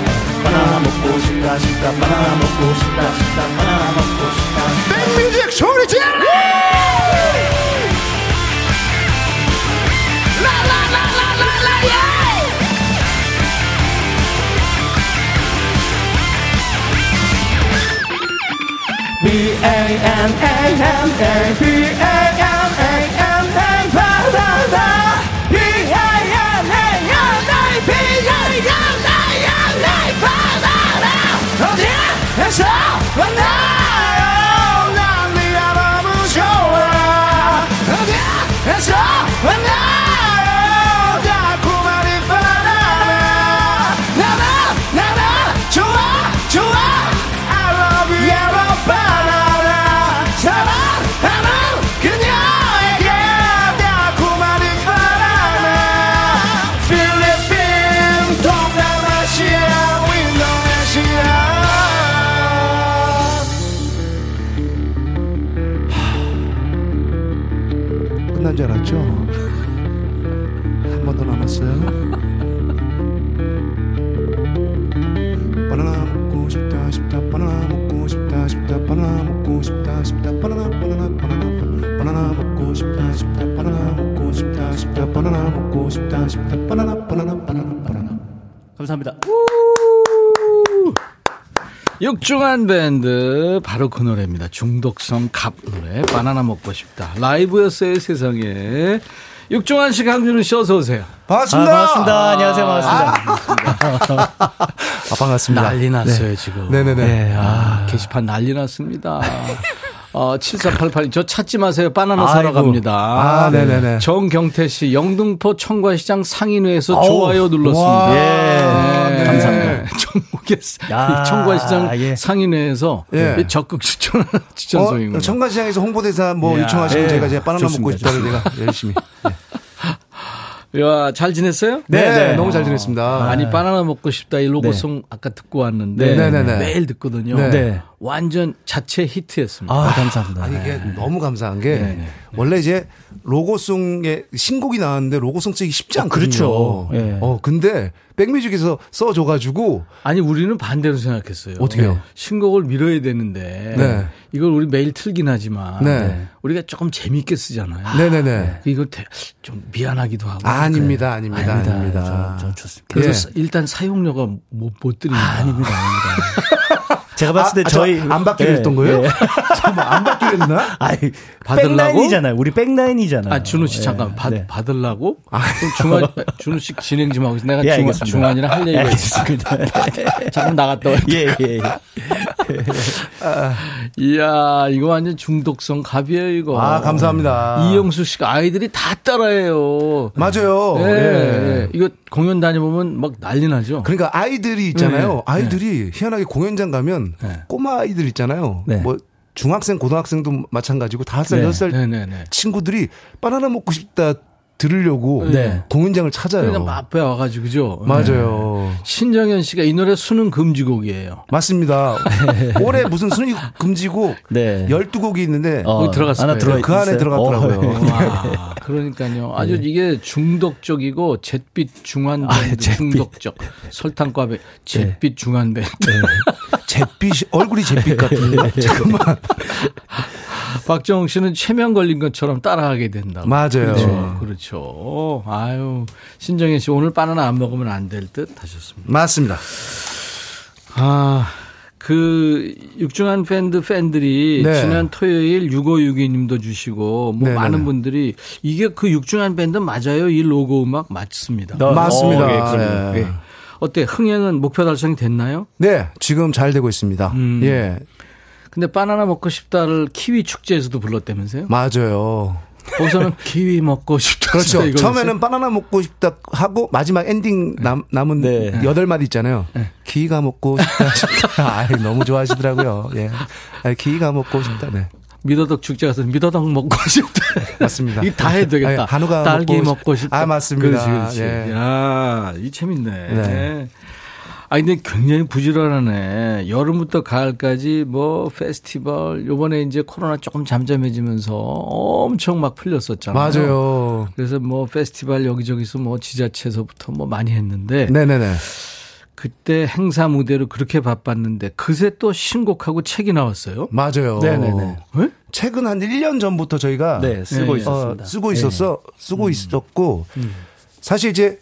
바나나 먹고 싶다 싶다 바나나 먹고 싶다 싶다 바나나 먹고 싶다 백뮤직 소리 질러 B-A-N-A-N-A, B-A-N-A-N-A, 바나나 B-A-N-A-N-A, B-A-N-A-N-A, 바나나 어디에서 만나요 난 네가 너무 좋아 어디에서 만나 싶다 싶다 바나나 바나나 바나나 바나나 감사합니다. 육중한 밴드 바로 그 노래입니다. 중독성 갑 노래 바나나 먹고 싶다. 라이브였어요 세상에. 육중한 씨 강준우 씨 어서 오세요. 반갑습니다. 아, 반갑습니다. 안녕하세요. 반갑습니다. 아, 반갑습니다. 난리 났어요 지금. 네네네. 네, 아, 게시판 난리 났습니다. 어, 7488, 저 찾지 마세요. 바나나 사러 아이고. 갑니다. 아, 네네네. 정경태 씨, 영등포 청과시장 상인회에서 아우, 좋아요 눌렀습니다. 와, 예, 네. 감사합니다. 전국에 야, 청과시장 예. 상인회에서 예. 적극 추천, 추천소입니다. 어, 청가시장에서 홍보대사 뭐 이야. 요청하시면 예. 제가 이제 바나나 먹고 좋습니다. 싶다고 제가 열심히. 야, 잘 지냈어요? 네, 네. 너무 잘 지냈습니다. 아니 바나나 먹고 싶다 이 로고송 아까 듣고 왔는데 네. 매일 듣거든요. 네. 네. 완전 자체 히트였습니다. 아, 감사합니다. 아니 이게 너무 감사한 게 네네. 원래 이제 로고송에 신곡이 나왔는데 로고송 쓰기 쉽지 않거든요. 그렇죠. 예. 어 근데 백뮤직에서 써줘가지고 아니 우리는 반대로 생각했어요. 어떻게요? 신곡을 밀어야 되는데 네. 이걸 우리 매일 틀긴 하지만 네. 우리가 조금 재밌게 쓰잖아요. 네네네. 이거 대- 좀 미안하기도 하고. 아닙니다, 아닙니다, 아닙니다. 저, 저 좋습니다. 그래서 예. 사- 일단 사용료가 못, 못 드립니다. 아 닙니다, 아닙니다. 제가 봤을 때 아, 저 저희 안 받기로 예, 했던 거예요? 예. 잠깐만 안 받기로 했나? 아이, 받으려고? 백라인이잖아요. 우리 백라인이잖아요. 아, 준우 씨 예, 잠깐 받, 네. 받으려고? 그럼 중환, 준우 씨 진행 좀 하고 있어. 내가 예, 중, 알겠습니다. 중환이랑 할 얘기가 있어. 알겠습니다. 잠깐 나갔다 와. 예, 예, 예. 이야, 이거 완전 중독성 갑이에요, 이거. 아 감사합니다. 이영수 씨가 아이들이 다 따라해요. 맞아요. 예, 예. 예. 이거 공연 다녀보면 막 난리 나죠. 그러니까 아이들이 있잖아요. 네. 아이들이 희한하게 공연장 가면 네. 꼬마 아이들 있잖아요. 네. 뭐 중학생, 고등학생도 마찬가지고 다섯 살, 네. 여섯 살 네네네. 친구들이 바나나 먹고 싶다 들으려고 네. 공연장을 찾아요. 그러니까 막 앞에 와가지고, 그죠? 맞아요. 네. 신정현 씨가 이 노래 수능 금지곡이에요. 맞습니다. 올해 무슨 순위 금지곡 네. 12곡이 있는데 어, 거기 들어갔을 하나. 들어가 그 안에? 들어갔더라고요. 어, 와, 그러니까요. 아주 이게 중독적이고 잿빛 밴드 아, 잿빛. 중독적 설탕과배 잿빛 밴드. 잿빛이 얼굴이 잿빛 같은데. 잠깐만. 박정욱 씨는 최면 걸린 것처럼 따라하게 된다. 맞아요. 그렇죠. 그렇죠. 아유 신정현 씨 오늘 바나나 안 먹으면 안 될 듯 하셨습니다. 맞습니다. 아. 그 육중한 밴드 팬들이 네. 지난 토요일 6562님도 주시고 뭐 네네네. 많은 분들이 이게 그 육중한 밴드 맞아요 이 로고 음악 맞습니다. 어, 맞습니다. 예, 그럼요. 네. 예. 어때 흥행은 목표 달성이 됐나요? 네, 지금 잘 되고 있습니다. 음. 예, 근데 바나나 먹고 싶다를 키위 축제에서도 불렀다면서요? 맞아요. 거기서는 키위 먹고 싶다. 그렇죠. 처음에는 바나나 먹고 싶다 하고 마지막 엔딩 남, 남은 네. 여덟 마디 있잖아요. 키위 먹고 싶다 싶다. 아이, 너무 좋아하시더라고요. 예. 아, 키위 먹고 싶다. 네. 미더덕 축제 가서 미더덕 먹고 싶다. 맞습니다. 이거 다 해도 되겠다. 아, 한우가 딸기 먹고 싶다. 아, 맞습니다. 그렇지, 그렇지. 예. 야, 이 재밌네. 네. 아, 근데 굉장히 부지런하네. 여름부터 가을까지 뭐 페스티벌, 요번에 이제 코로나 조금 잠잠해지면서 엄청 막 풀렸었잖아요. 맞아요. 그래서 뭐 페스티벌 여기저기서 뭐 지자체에서부터 뭐 많이 했는데 네네네. 그때 행사 무대로 그렇게 바빴는데 그새 또 신곡하고 책이 나왔어요. 맞아요. 네네네. 네? 최근 한 1년 전부터 저희가 네, 쓰고 네. 있었습니다. 어, 쓰고 있었어. 쓰고 있었고 사실 이제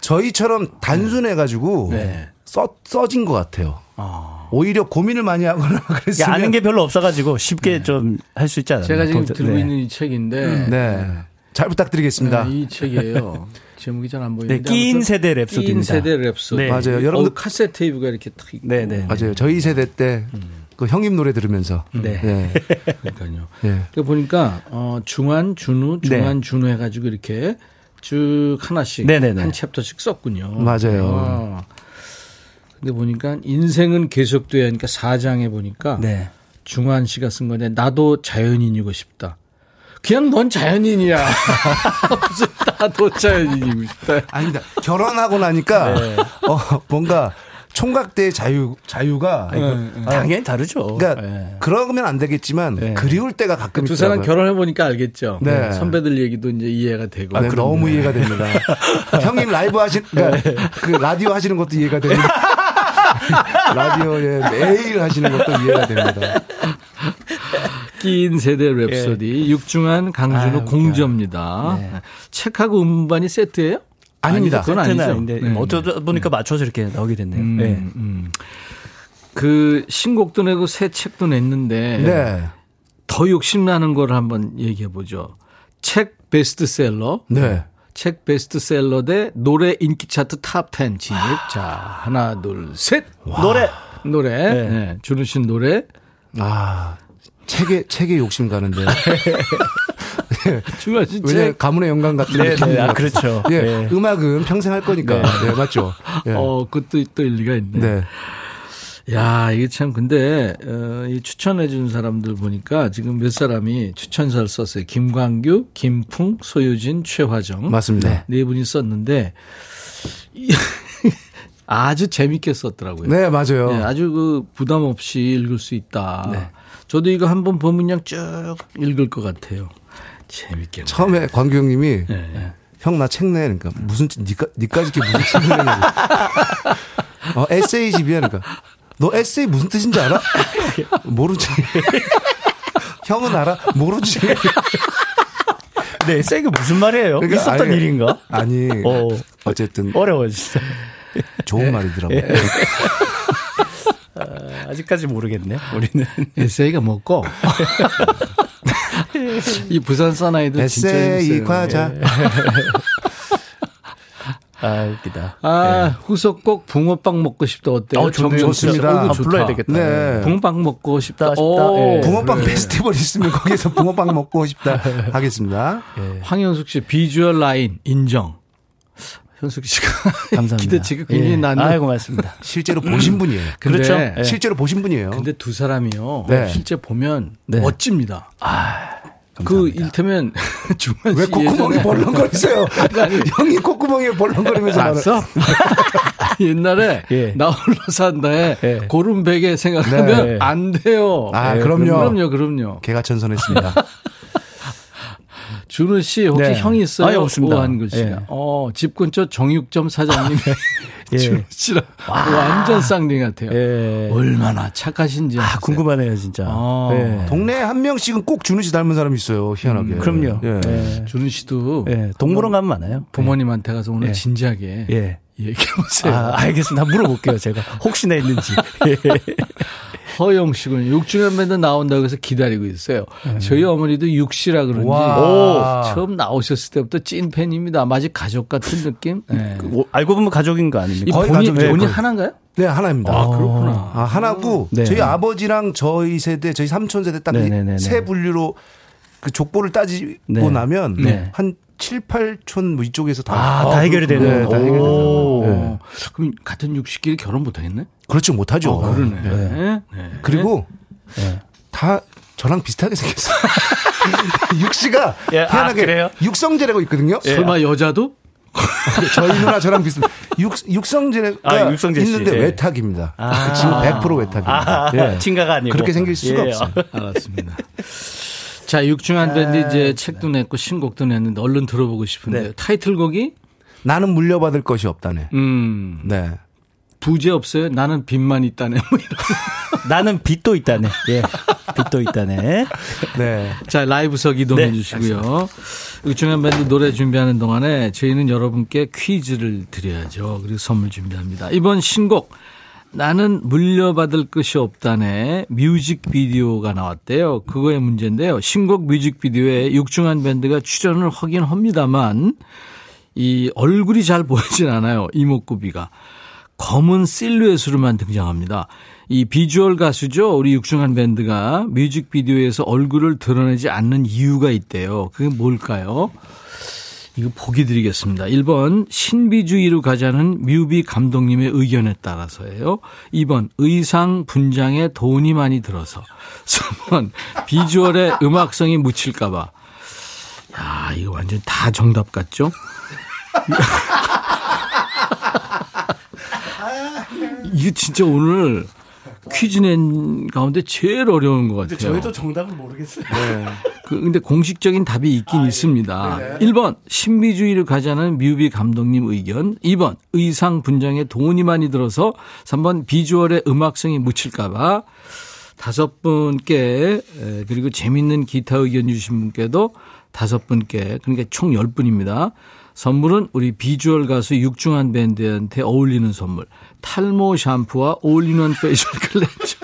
저희처럼 단순해 가지고 네. 써, 써진 것 같아요. 아. 오히려 고민을 많이 하거나 그랬으면 아는 게 별로 없어가지고 쉽게 좀할 수 있지 않아요? 제가 지금 들고 네. 있는 이 책인데 네. 잘 부탁드리겠습니다. 네, 이 책이에요. 제목이 잘안 네, 보이는데 끼인 아무튼 세대 랩소디입니다. 끼인 세대 랩소디. 네. 맞아요. 여러분들 여러분들 카세트 테이프가 이렇게 탁 있고. 네, 네. 맞아요. 저희 세대 때 그 형님 노래 들으면서 네. 네. 그러니까요. 네. 그 보니까 어 중한 준우 중한 준우 해 가지고 이렇게 쭉 하나씩 네네네. 한 챕터씩 썼군요. 맞아요. 아. 근데 보니까 인생은 계속돼야 하니까 4장에 보니까 네. 중한 씨가 쓴 건데 나도 자연인이고 싶다. 그냥 넌 자연인이야. 무슨 나도 자연인이고 싶다. 아니다. 결혼하고 나니까 네. 어 뭔가 총각대의 자유 자유가 당연히 다르죠. 그러니까 네. 그러면 안 되겠지만 네. 그리울 때가 가끔 두 사람. 결혼해 보니까 알겠죠. 네. 선배들 얘기도 이제 이해가 되고. 네, 너무 이해가 됩니다. 형님 라이브 하신 그러니까 그 라디오 하시는 것도 이해가 됩니다. 라디오에 매일 하시는 것도 이해가 됩니다. 끼인 세대 랩소디 육중한 강준호 아, 공저입니다. 네. 책하고 음반이 세트예요? 아닙니다. 그건 세트는 아니죠. 네. 뭐 어쩌다 보니까 맞춰서 이렇게 나오게 됐네요. 음, 네. 음. 그 신곡도 내고 새 책도 냈는데 네. 더 욕심나는 걸 한번 얘기해 보죠. 책 베스트셀러. 네. 책 베스트셀러 대 노래 인기 차트 탑 10 진입. 자, 하나, 둘, 셋. 노래 노래. 네. 네. 준우 씨 노래. 아 책에 책에 욕심 가는데. 준우 씨 왜냐 책. 가문의 영광 같은 네, 네, 아. 그렇죠. 예, 네. 음악은 평생 할 거니까. 네, 맞죠. 예. 어, 그것도 또 일리가 있네. 네. 야, 이게 참 근데 어, 이 추천해 준 사람들 보니까 지금 몇 사람이 추천서를 썼어요. 김광규, 김풍, 소유진, 최화정 맞습니다. 네 분이 썼는데 이- 아주 재밌게 썼더라고요. 네, 맞아요. 네, 아주 그 부담 없이 읽을 수 있다. 저도 이거 한번 보면 그냥 쭉 읽을 것 같아요. 재밌게. 처음에 광규 형님이 네. 형나 책 내. 그러니까 무슨 책, 니까, 니까지 게 무슨 책을 내냐고. 어, 에세이 집이야. 그러니까. 너 에세이 무슨 뜻인지 알아? 모르지. 형은 알아? 모르지. 네, 세게 무슨 말이에요? 그러니까 있었던 아니, 일인가? 아니. 어. 어쨌든 어려워 진짜. 좋은 말이더라고요. 아, 아직까지 모르겠네. 우리는 에세이가 뭐고? 이 부산 사나이도 진짜 에세이. 과자. 아 웃기다. 아, 후속곡 붕어빵 먹고 싶다 어때요? 어. 좋습니다. 아. 불러야 되겠다. 네. 붕어빵 먹고 싶다. 싶다. 오, 예. 붕어빵 페스티벌 있으면 거기서 붕어빵 먹고 싶다 하겠습니다. 황현숙 씨 비주얼 라인 인정. 현숙 씨가 감사합니다. 기대치가 굉장히 예. 낮네. 아이고 고맙습니다. 실제로 보신 분이에요. 근데, 그렇죠. 네. 예. 실제로 보신 분이에요. 근데 두 사람이요. 네. 실제 보면 네. 멋집니다. 그 감사합니다. 일테면 중환 씨왜 콧구멍이 벌렁거리세요? 형이 콧구멍에 벌렁거리면서 봤어? 옛날에 예. 나 홀로 산다에 예. 고른 베개 생각하면 네. 안 돼요. 아, 예, 그럼요. 그럼요, 그럼요. 개가 천선했습니다. 준우 씨 혹시 네. 형이 있어요? 아니, 없습니다. 오한 글 씨가. 예. 어, 집 근처 정육점 사장님 예. 준우 씨랑 완전 쌍둥이 같아요. 예. 얼마나 착하신지. 아? 궁금하네요 진짜. 아. 예. 동네에 한 명씩은 꼭 준우 씨 닮은 사람이 있어요. 희한하게. 음, 그럼요. 예. 예. 준우 씨도 예. 동물원 가면 많아요. 부모님한테 가서 오늘 예. 진지하게 예. 얘기해 보세요. 아, 알겠습니다. 물어볼게요, 제가. 혹시나 있는지. 예. 허영 씨군 6주년밴드 나온다고 해서 기다리고 있어요. 저희 어머니도 육씨라 그런지 와. 오, 처음 나오셨을 때부터 찐 팬입니다. 마치 가족 같은 느낌. 네. 그, 뭐, 알고 보면 가족인 거이 아닙니까? 거의 본인, 가족이죠, 본인. 하나인가요? 네, 하나입니다. 아, 그렇구나. 아, 하나고 네. 저희 아버지랑 저희 세대, 저희 삼촌 세대 딱 네네네네. 세 분류로 그 족보를 따지고 네. 나면 네. 한 7, 8촌 뭐 이쪽에서 다 아, 다 해결이 되는. 네, 다 해결이 오. 되는. 네. 그럼 같은 육식끼리 결혼 못 하겠네? 그렇죠, 못하죠. 그러네. 네. 네. 그리고 네. 다 저랑 비슷하게 생겼어요. 육 씨가 예, 아, 희한하게 그래요? 육성재라고 있거든요. 설마 여자도? 저희 누나 저랑 비슷. 육 육성재가 아, 육성재 씨. 있는데 예. 외탁입니다. 아. 지금 100% 외탁입니다. 아, 예. 친가가 아니고. 그렇게 생길 수가 예. 없어요. 알았습니다. 자, 육중한 밴드 이제 책도 냈고 신곡도 냈는데 얼른 들어보고 싶은데 네. 타이틀곡이 나는 물려받을 것이 없다네. 음 네. 부재 없어요. 나는 빚만 있다네. 뭐. 나는 빚도 있다네. 예. 빚도 있다네. 네. 자, 라이브석 이동해 네, 주시고요. 육중한 밴드 노래 준비하는 동안에 저희는 여러분께 퀴즈를 드려야죠. 그리고 선물 준비합니다. 이번 신곡 나는 물려받을 것이 없다네 뮤직비디오가 나왔대요. 그거의 문제인데요. 신곡 뮤직비디오에 육중한 밴드가 출연을 하긴 합니다만 이 얼굴이 잘 보이진 않아요. 이목구비가. 검은 실루엣으로만 등장합니다. 이 비주얼 가수죠. 우리 육중한 밴드가 뮤직비디오에서 얼굴을 드러내지 않는 이유가 있대요. 그게 뭘까요? 이거 보기 드리겠습니다. 1번 신비주의로 가자는 뮤비 감독님의 의견에 따라서예요. 2번 의상 분장에 돈이 많이 들어서. 3번 비주얼에 음악성이 묻힐까 봐. 야, 이거 완전 다 정답 같죠? 이게 진짜 오늘 퀴즈 낸 가운데 제일 어려운 것 같아요. 정답을 모르겠어요. 그, 근데 공식적인 답이 있긴 있습니다. 1번, 신비주의를 가자는 뮤비 감독님 의견. 2번, 의상 분장에 돈이 많이 들어서. 3번, 비주얼에 음악성이 묻힐까봐. 다섯 분께, 에, 그리고 재밌는 기타 의견 주신 분께도 다섯 분께, 그러니까 총 10분입니다. 선물은 우리 비주얼 가수 육중한 밴드한테 어울리는 선물. 탈모 샴푸와 all-in-one facial cleanser.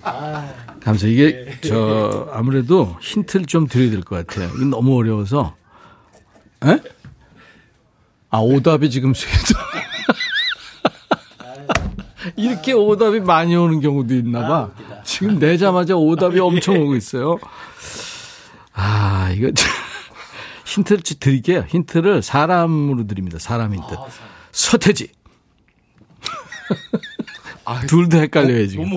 감사. 이게 저 아무래도 힌트를 좀 드려야 될 것 같아요. 이건 너무 어려워서. 에? 아 오답이 지금 쇠도. 이렇게 오답이 많이 오는 경우도 있나 봐. 지금 내자마자 오답이 엄청 오고 있어요. 아, 이거 참- 힌트를 드릴게요. 힌트를 사람으로 드립니다. 사람 힌트. 서태지. 둘다 헷갈려요, 지금.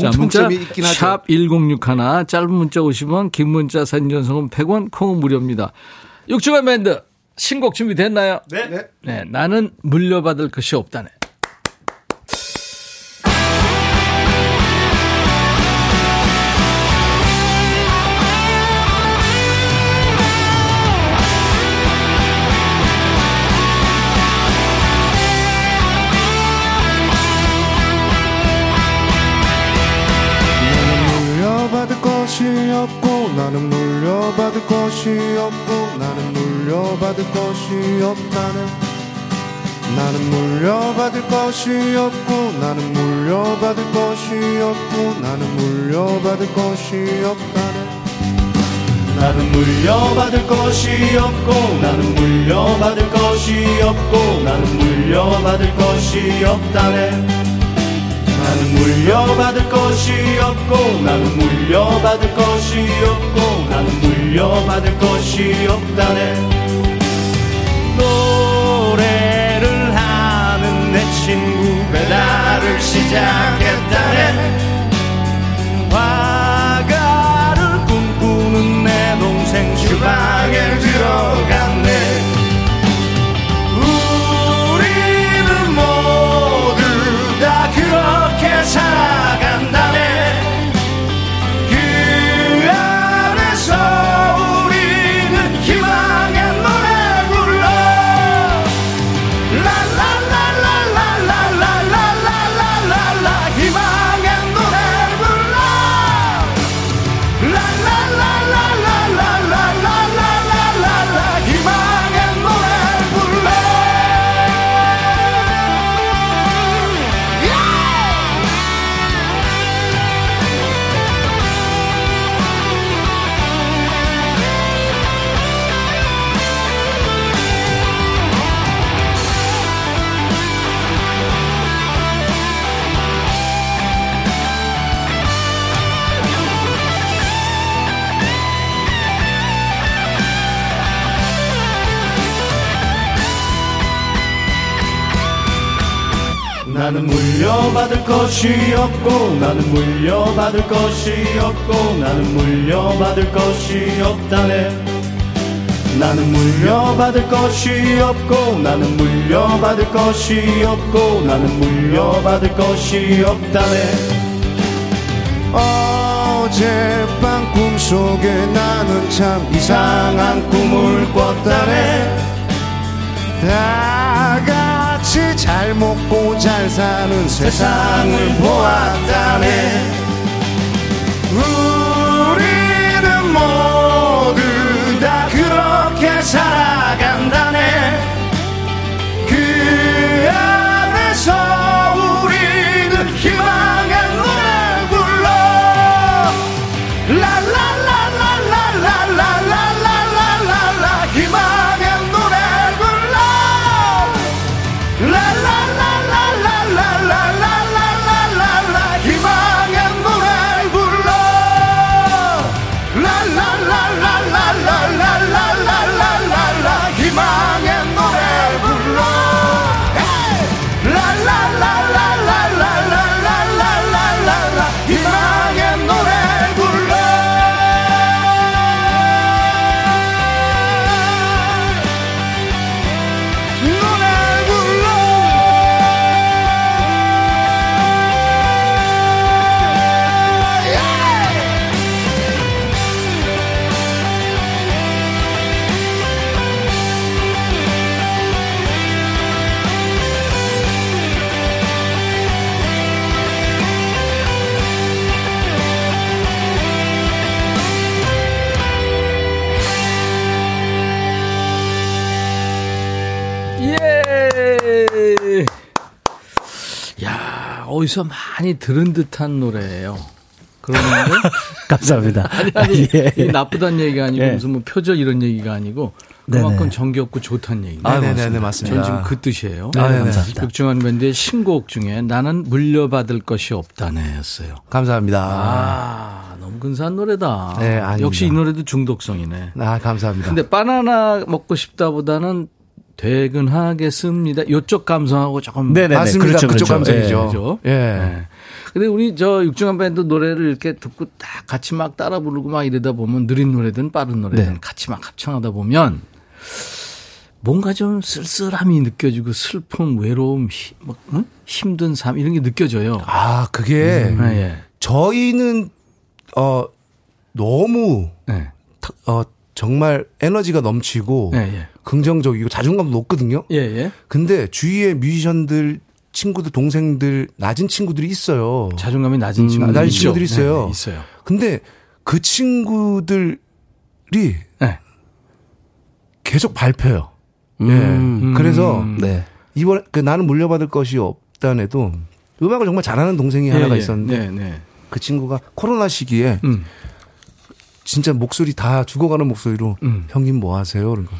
자, 문자. 샵 1061, 짧은 문자 50원, 긴 문자 사진 전송은 100원, 콩은 무료입니다. 육주간 밴드 신곡 준비됐나요? 네. 네, 나는 물려받을 것이 없다네. 없고 나는 물려받을 것이 없다네 나는 물려받을 것이 없고 나는 물려받을 것이 없고 나는 물려받을 것이 없다네 나는 물려받을 것이 없고 나는 물려받을 것이 없고 나는 물려받을 것이 없다네 나는 물려받을 것이 없고 나는 물려받을 것이 없고 나는 물려받을 것이 없다네. 노래를 하는 내 친구 배달을 시작했다네. 화가를 꿈꾸는 내 동생 주방에 들어갔네 것이 없고 나는 물려받을 것이 없고 나는 물려받을 것이 없다네. 나는 물려받을 것이 없고 나는 물려받을 것이 없고 나는 물려받을 것이 없다네. 어젯밤 꿈속에 나는 참 이상한 꿈을 꿨다네. 다 같이 잘 먹고 잘 사는 세상을 보았다네. 우리는 모두 다 그렇게 살아간다네 어디서 많이 들은 듯한 노래예요. 그러는데 감사합니다. 아니 아니 예. 이 나쁘다는 얘기가 아니고 예. 무슨 뭐 표절 이런 얘기가 아니고. 그만큼 정겹고 좋다는 얘기입니다. 아, 네네네, 맞습니다. 전 지금 그 뜻이에요. 아, 네네. 감사합니다. 육중한 밴드의 신곡 중에 나는 물려받을 것이 없다네였어요. 감사합니다. 아, 너무 근사한 노래다. 네, 아닙니다. 역시 이 노래도 중독성이네. 아, 감사합니다. 근데 바나나 먹고 싶다보다는 퇴근하겠습니다. 요쪽 감성하고 조금 네네네. 맞습니다. 그렇죠, 그쪽 그렇죠. 감성이죠. 그죠? 예. 네. 근데 우리 저 육중한 밴드 노래를 이렇게 듣고 딱 같이 막 따라 부르고 막 이러다 보면 느린 노래든 빠른 노래든 네. 같이 막 합창하다 보면 뭔가 좀 쓸쓸함이 느껴지고 슬픔, 외로움, 히- 뭐, 응? 힘든 삶 이런 게 느껴져요. 아, 그게 아, 예. 저희는 어 너무 네. 타- 어 정말 에너지가 넘치고 예, 예. 긍정적이고 자존감도 높거든요. 예, 예. 근데 주위에 뮤지션들 친구들 동생들 낮은 친구들이 있어요. 자존감이 낮은 친구들 낮은 있죠. 친구들이 있어요. 네, 네, 있어요. 근데 그 친구들이 네. 계속 밟혀요. 음. 예. 그래서 네. 이번 그 나는 물려받을 것이 없다네도 음악을 정말 잘하는 동생이 하나가 예, 예. 있었는데 네, 네. 그 친구가 코로나 시기에 음. 진짜 목소리 다 죽어가는 목소리로 음. 형님 뭐 하세요? 그러니까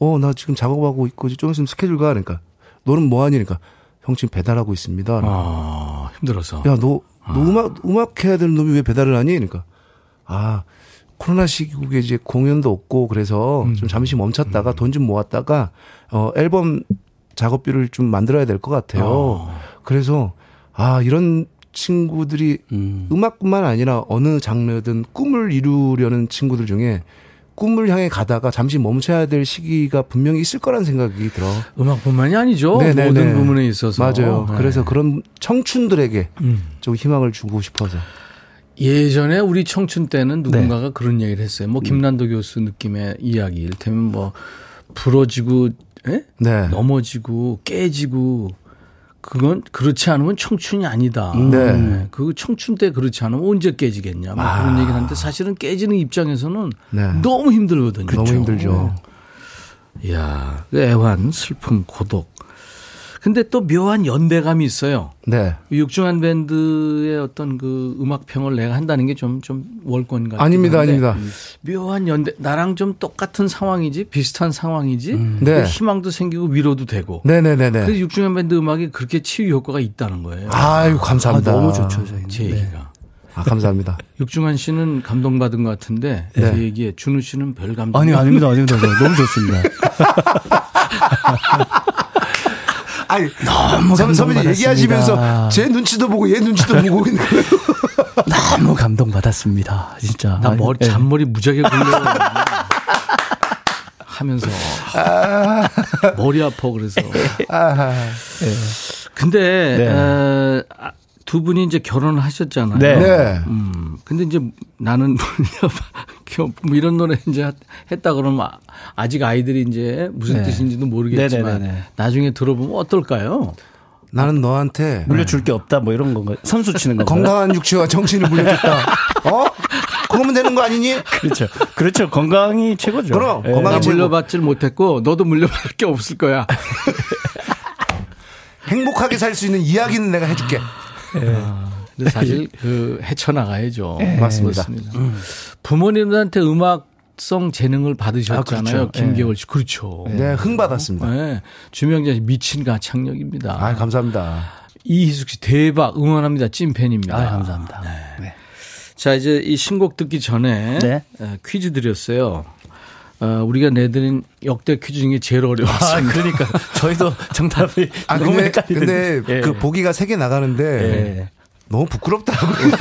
어 나 지금 작업하고 있고 좀 있으면 스케줄 가 그러니까 너는 뭐 하니? 그러니까 형 지금 배달하고 있습니다. 그러니까 아, 힘들어서. 야, 너, 너 음악, 음악 해야 되는 놈이 왜 배달을 하니? 그러니까, 아, 코로나 시국에 이제 공연도 없고 그래서 음. 좀 잠시 멈췄다가 돈좀 모았다가, 어, 앨범 작업비를 좀 만들어야 될 것 같아요. 어. 그래서, 아, 이런 친구들이 음. 음악뿐만 아니라 어느 장르든 꿈을 이루려는 친구들 중에 꿈을 향해 가다가 잠시 멈춰야 될 시기가 분명히 있을 거라는 생각이 들어. 음악뿐만이 아니죠. 네네네. 모든 부분에 있어서. 맞아요. 네. 그래서 그런 청춘들에게 음. 좀 희망을 주고 싶어서. 예전에 우리 청춘 때는 누군가가 그런 얘기를 했어요. 뭐 김난도 교수 느낌의 이야기. 이를테면 뭐 부러지고 예? 네. 넘어지고 깨지고 그건 그렇지 않으면 청춘이 아니다. 네. 그 청춘 때 그렇지 않으면 언제 깨지겠냐. 뭐 그런 얘기를 하는데 사실은 깨지는 입장에서는 네. 너무 힘들거든요. 너무 힘들죠. 이야, 그 애환, 슬픔, 고독. 근데 또 묘한 연대감이 있어요. 네. 육중한 밴드의 어떤 그 음악 평을 내가 한다는 게좀좀 월권 같은 아닙니다, 아닙니다. 묘한 연대 나랑 좀 똑같은 상황이지 비슷한 상황이지 네. 그 희망도 생기고 위로도 되고. 네네네네. 그래서 육중한 밴드 음악이 그렇게 치유 효과가 있다는 거예요. 아유, 감사합니다. 아, 너무 좋죠, 저희. 제 얘기가. 아, 감사합니다. 육중한 씨는 감동받은 것 같은데 제 네. 얘기에 준우 씨는 별 감동. 아니, 아닙니다, 아닙니다. 너무 좋습니다. 아니, 너무 선, 선배님 감동받았습니다. 얘기하시면서 제 눈치도 보고 얘 눈치도 보고 있는 거예요. 너무 감동받았습니다. 진짜. 나 머리 예. 잔머리 무지하게 굴려 하면서 머리 아파 그래서. 근데 네. 어, 아, 두 분이 이제 결혼을 하셨잖아요. 네. 네. 음, 근데 이제 나는 뭐 이런 노래 이제 했다 그러면 아- 아직 아이들이 이제 무슨 네. 뜻인지도 모르겠지만 네네네네. 나중에 들어보면 어떨까요? 나는 너한테 물려줄 게 없다 뭐 이런 건가요? 선수 치는 건가요? 건강한 육체와 정신을 물려줬다. 어? 그러면 되는 거 아니니? 그렇죠. 그렇죠. 건강이 최고죠. 그럼, 예. 건강이. 물려받질 못했고 너도 물려받을 게 없을 거야. 행복하게 살 수 있는 이야기는 내가 해줄게. 근데 사실 그 헤쳐나가야죠. 맞습니다. 음. 부모님들한테 음악 성 재능을 받으셨잖아요. 아, 그렇죠. 김계월 씨. 그렇죠. 네, 흥 받았습니다. 네. 주명자 씨 미친 가창력입니다. 아, 감사합니다. 이희숙 씨 대박 응원합니다. 찐팬입니다. 아, 감사합니다. 네. 자 이제 이 신곡 듣기 전에 네. 어, 퀴즈 드렸어요. 어, 우리가 내드린 역대 퀴즈 중에 제일 아, 어려웠습니다. 그러니까 저희도 정답이 아, 너무 근데. 근데 예. 그 보기가 세 개 나가는데 예. 너무 부끄럽더라고요.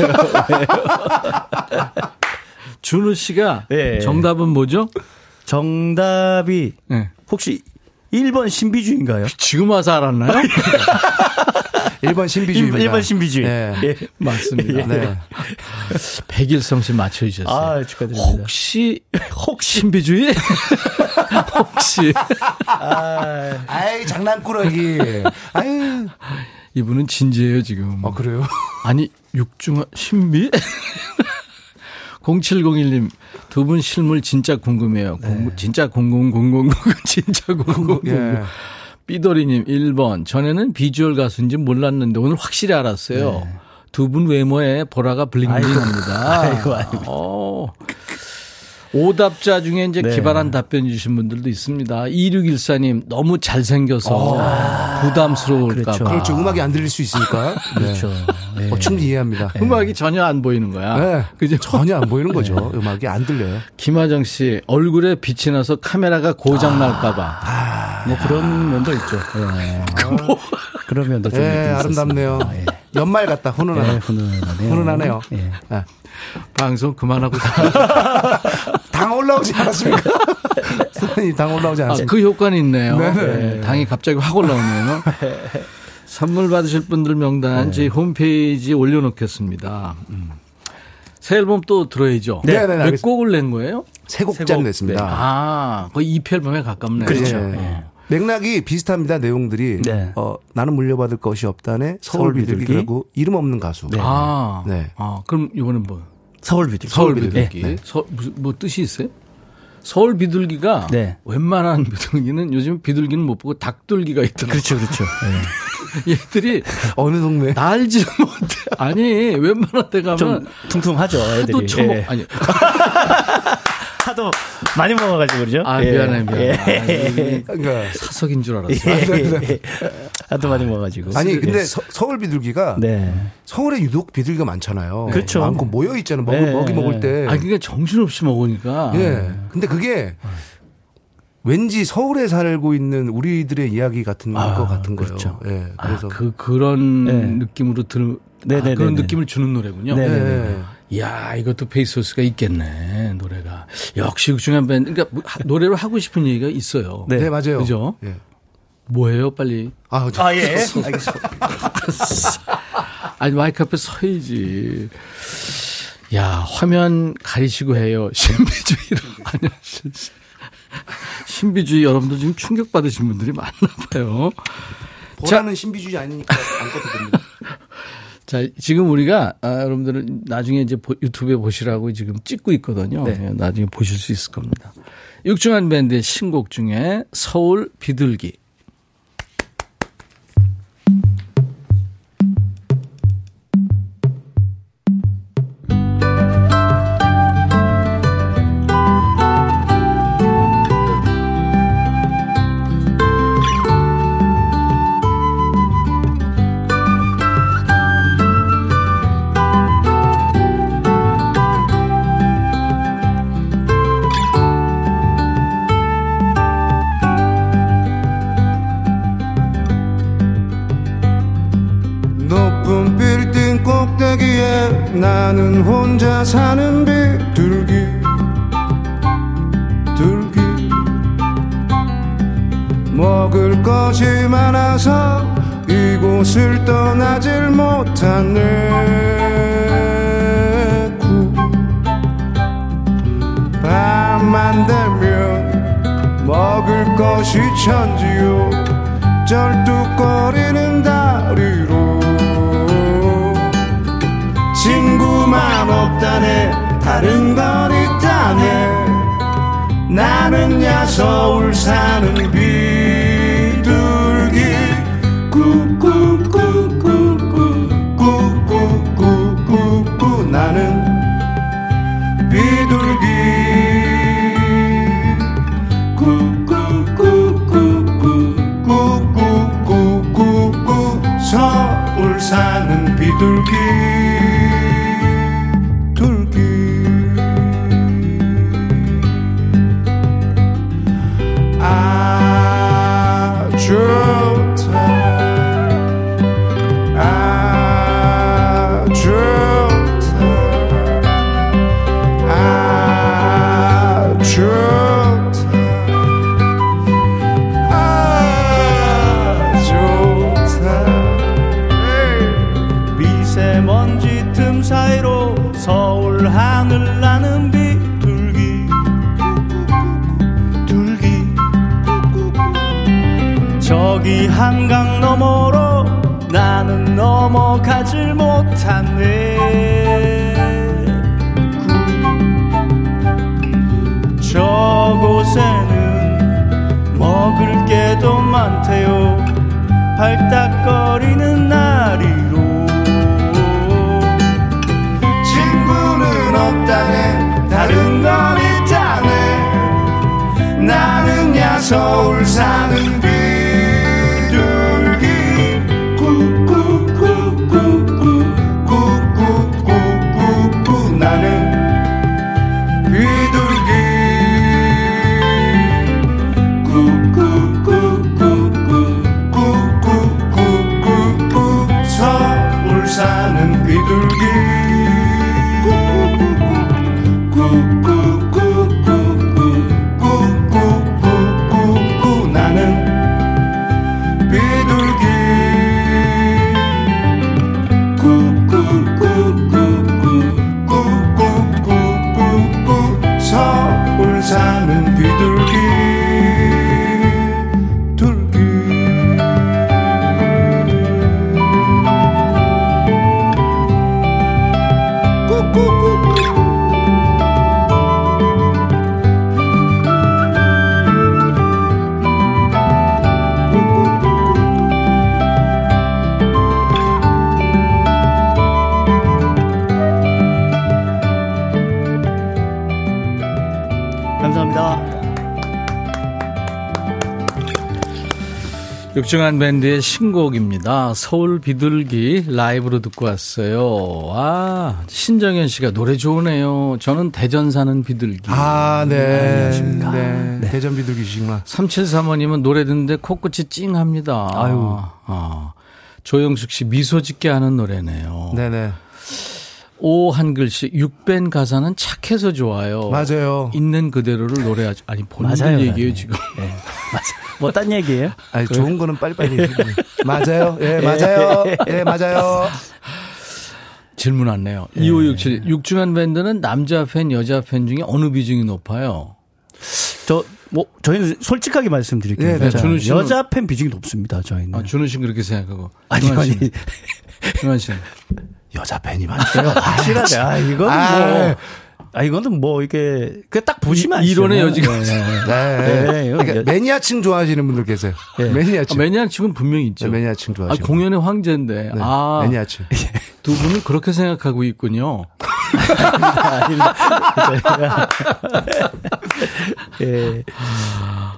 준우 씨가 예. 정답은 뭐죠? 정답이 네. 혹시 1번 신비주의인가요? 지금 와서 알았나요? 1번 신비주의입니다. 1번 신비주의. 네. 예. 맞습니다. 네. 백일성 씨 맞춰주셨어요. 아, 축하드립니다. 혹시 혹시 신비주의? 혹시 아이, 장난꾸러기. 아유. 이분은 진지해요 지금. 어, 그래요? 아니 육중한 신비? 0701님 두 분 실물 진짜 궁금해요. 공- 진짜 0000 진짜 0000. 예. 삐돌이님 1번 전에는 비주얼 가수인지 몰랐는데 오늘 확실히 알았어요. 두분 외모에 보라가 블링블링합니다. 아이고, 아이고. 어. 오답자 중에 이제 네. 기발한 답변 주신 분들도 있습니다. 2614님 너무 잘생겨서 부담스러울까 그렇죠. 봐. 그렇죠. 음악이 안 들릴 수 있으니까. 네. 그렇죠. 예. 어, 충분히 이해합니다. 음악이 전혀 안 보이는 거야. 네. 그죠? 전혀 안 보이는 거죠. 음악이 안 들려요. 김하정 씨 얼굴에 빛이 나서 카메라가 고장 날까봐. 뭐 그런 면도 있죠. 예. 그런 면도 좀 예, 있긴 아름답네요. 예. 연말 같다. 훈훈하다. 예, 훈훈하네요. 훈훈하네요. 예. 아, 방송 그만하고 당 올라오지 않았습니까? 선생님 당 올라오지 아, 않았습니까? 그 효과는 있네요. 네, 당이 갑자기 확 올라오네요. 선물 받으실 분들 명단 저희 홈페이지에 올려놓겠습니다. 음. 새 앨범 또 들어야죠. 네, 네, 몇. 곡을 낸 거예요? 세 곡장 냈습니다. 아, 거의 EP 앨범에 가깝네요. 그렇죠. 예. 맥락이 비슷합니다. 내용들이 네. 어, 나는 물려받을 것이 없다네 서울 서울 비둘기. 비둘기라고 이름 없는 가수. 아, 네. 아, 그럼 이번엔 뭐? 서울 비둘기. 서울 비둘기. 비둘기. 네. 서, 무슨 뭐 뜻이 있어요? 서울 비둘기가 네. 웬만한 비둘기는 요즘 비둘기는 못 보고 닭둘기가 있더라고요. 그렇죠, 그렇죠. 예. 얘들이 어느 동네? 날지를 못해. 아니 웬만한 데 가면 좀 퉁퉁하죠, 애들이. 또 처먹 예. 아니 하도 많이 먹어가지고 그러죠. 아 예. 미안해 미안해. 예. 아, 그러니까 사석인 줄 알았어. 예. 하도 많이 먹어가지고. 아니 근데 서, 울 비둘기가 네. 서울에 유독 비둘기가 많잖아요. 그렇죠. 많고 모여 있잖아요. 먹이, 네. 먹이 먹을 때. 아 그러니까 정신없이 먹으니까. 예. 근데 그게 왠지 서울에 살고 있는 우리들의 이야기 같은 아, 것 같은 거예요. 그렇죠. 예. 아, 그래서 그 그런 네. 느낌으로 들 아. 그런 느낌을 주는 노래군요. 네. 예. 이야, 이것도 페이소스가 있겠네, 노래가. 역시 중요한 밴드. 그러니까 뭐 하- 노래로 하고 싶은 얘기가 있어요. 네. 네, 맞아요. 그죠? 예. 뭐예요, 빨리. 아, 저- 아, 예. 알겠습니다. 아니, 마이크 앞에 서야지. 야, 화면 가리시고 해요. 신비주의로. 아니, 신- 신비주의 여러분들 지금 충격받으신 분들이 많나 봐요. 보라는 신비주의 아니니까 안 꺼도 됩니다. 자, 지금 우리가, 아, 여러분들은 나중에 이제 보- 유튜브에 보시라고 지금 찍고 있거든요. 네. 예, 나중에 보실 수 있을 겁니다. 육중한 밴드의 신곡 중에 서울 비둘기. 육중한 밴드의 신곡입니다. 서울 비둘기 라이브로 듣고 왔어요. 아, 신정현 씨가 노래 좋으네요. 저는 대전 사는 비둘기. 아, 네. 네. 대전 비둘기시구나. 3735님은 노래 듣는데 코끝이 찡합니다. 아유. 아, 조영숙 씨 미소 짓게 하는 노래네요. 네네. 오 한 글씨 6밴 가사는 착해서 좋아요. 맞아요. 있는 그대로를 노래하죠. 아니 맞아요, 얘기예요 맞아요. 지금. 네. 뭐딴 얘기예요? 아니, 좋은 거는 빨리빨리 해주세요. 맞아요. 예, 맞아요. 예, 맞아요. 질문 왔네요. 2567 육중한 밴드는 남자 팬 여자 팬 중에 어느 비중이 높아요? 저 뭐 저희는 솔직하게 말씀드릴게요. 네, 네. 자, 준우 씨는- 여자 팬 비중이 높습니다. 저희는. 아, 준우 씨는 그렇게 생각하고. 아니 아니. 준환 씨는? 여자 팬이 많대요. 확실하게. 아 이거는 아, 뭐. 아 이거는 뭐 이게 그 딱 보시면 이- 이론의. 여지가 네, 네. 네. 네, 그러니까 매니아층 좋아하시는 분들 계세요. 예. 아, 매니아층. 매니아 측은 분명히 있죠. 네, 매니아층 아, 좋아하시는 공연의 황제인데. 네, 아, 매니아층. 두 분은 그렇게 생각하고 있군요. 예.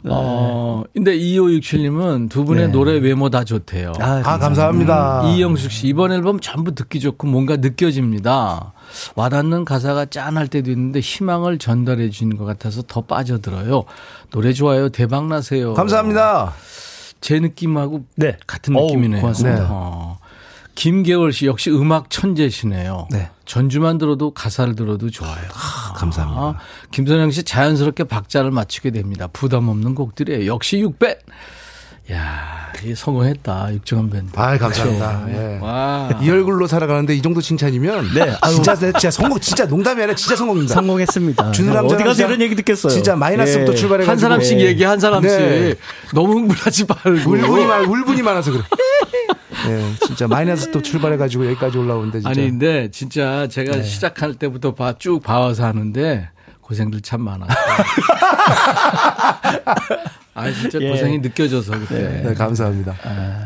어, 근데 2567님은 두 분의 네. 노래 외모 다 좋대요. 아, 아, 감사합니다. 이영숙 씨, 이번 앨범 전부 듣기 좋고 뭔가 느껴집니다. 와닿는 가사가 짠할 때도 있는데 희망을 전달해 주는 것 같아서 더 빠져들어요. 노래 좋아요. 대박 나세요. 감사합니다. 제 느낌하고 네. 같은 느낌이네요. 고맙습니다. 어. 김계월 씨 역시 음악 천재시네요. 네. 전주만 들어도 가사를 들어도 좋아요. 감사합니다. 아, 김선영 씨 자연스럽게 박자를 맞추게 됩니다. 부담 없는 곡들이에요. 역시 6배. 야, 이 성공했다. 육정한 밴드. 아, 감사합니다. 예. 와. 이 얼굴로 살아가는데 이 정도 칭찬이면 네, 아유. 진짜 진짜 성공 진짜 농담이 아니라 진짜 성공입니다. 성공했습니다. 주는 남자 어디 가서 이런 얘기 듣겠어요. 진짜 마이너스부터 예. 출발해 한 사람씩 네. 얘기 한 사람씩 네. 너무 흥분하지 말고 울분이 많 울분이 많아서 그래. 예, 진짜 마이너스 또 출발해 가지고 여기까지 올라오는데 진짜. 아니 근데 진짜 제가 네. 시작할 때부터 봐, 쭉 봐와서 하는데 고생들 참 많았어요. 아 진짜 예. 고생이 느껴져서 그때 네, 감사합니다.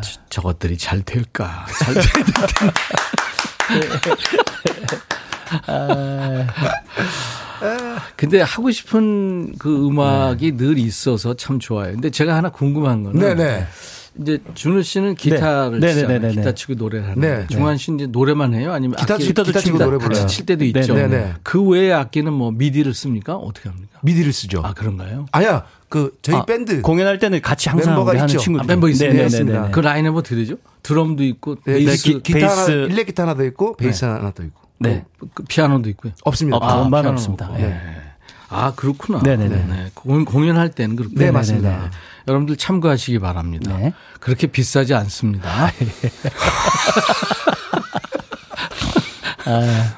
저- 저것들이 잘 될까 잘 될까 근데 하고 싶은 그 음악이 늘 있어서 참 좋아요. 근데 제가 하나 궁금한 거는 네, 네. 이제 준우 씨는 기타를 네. 치잖아요. 네네네네. 기타 치고 노래를 하는데 네. 중환 씨는 이제 노래만 해요? 아니면 기타 악기, 기타도 기타 치고. 노래 같이 불러요. 칠 때도 있죠. 네, 네. 그 외의 악기는 뭐 미디를 씁니까? 어떻게 합니까? 미디를 쓰죠. 아 그런가요? 아니야. 그 저희 아, 밴드 공연할 때는 같이 항상 멤버가 하는 있죠. 친구들. 아, 멤버 있습니다. 그 라인업 어떻게 되죠? 드럼도 있고 네, 베이스, 기, 기타 하나, 베이스. 일렉 기타 하나 더 있고 베이스 하나 더 있고. 네. 그 피아노도 있고요. 없습니다. 어, 그것만 피아노 없습니다. 예. 네. 아 그렇구나. 네네네. 네. 공, 공연할 때는 그렇군요. 네, 맞습니다. 네네네. 여러분들 참고하시기 바랍니다. 네. 그렇게 비싸지 않습니다. 아,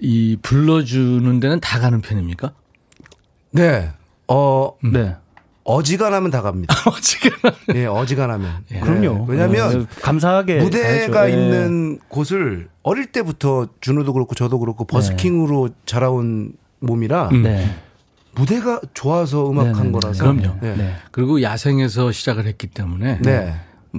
이 불러주는 데는 다 가는 편입니까? 네. 어, 네. 어지간하면 다 갑니다. 어지간하면. 예, 어지간하면. 예. 그럼요. 왜냐면 어, 감사하게 무대가 가야죠. 예. 있는 곳을 어릴 때부터 준우도 그렇고 저도 그렇고 버스킹으로 자라온 몸이라 네. 무대가 좋아서 음악한. 거라서. 그럼요. 네. 네. 그리고 야생에서 시작을 했기 때문에 네.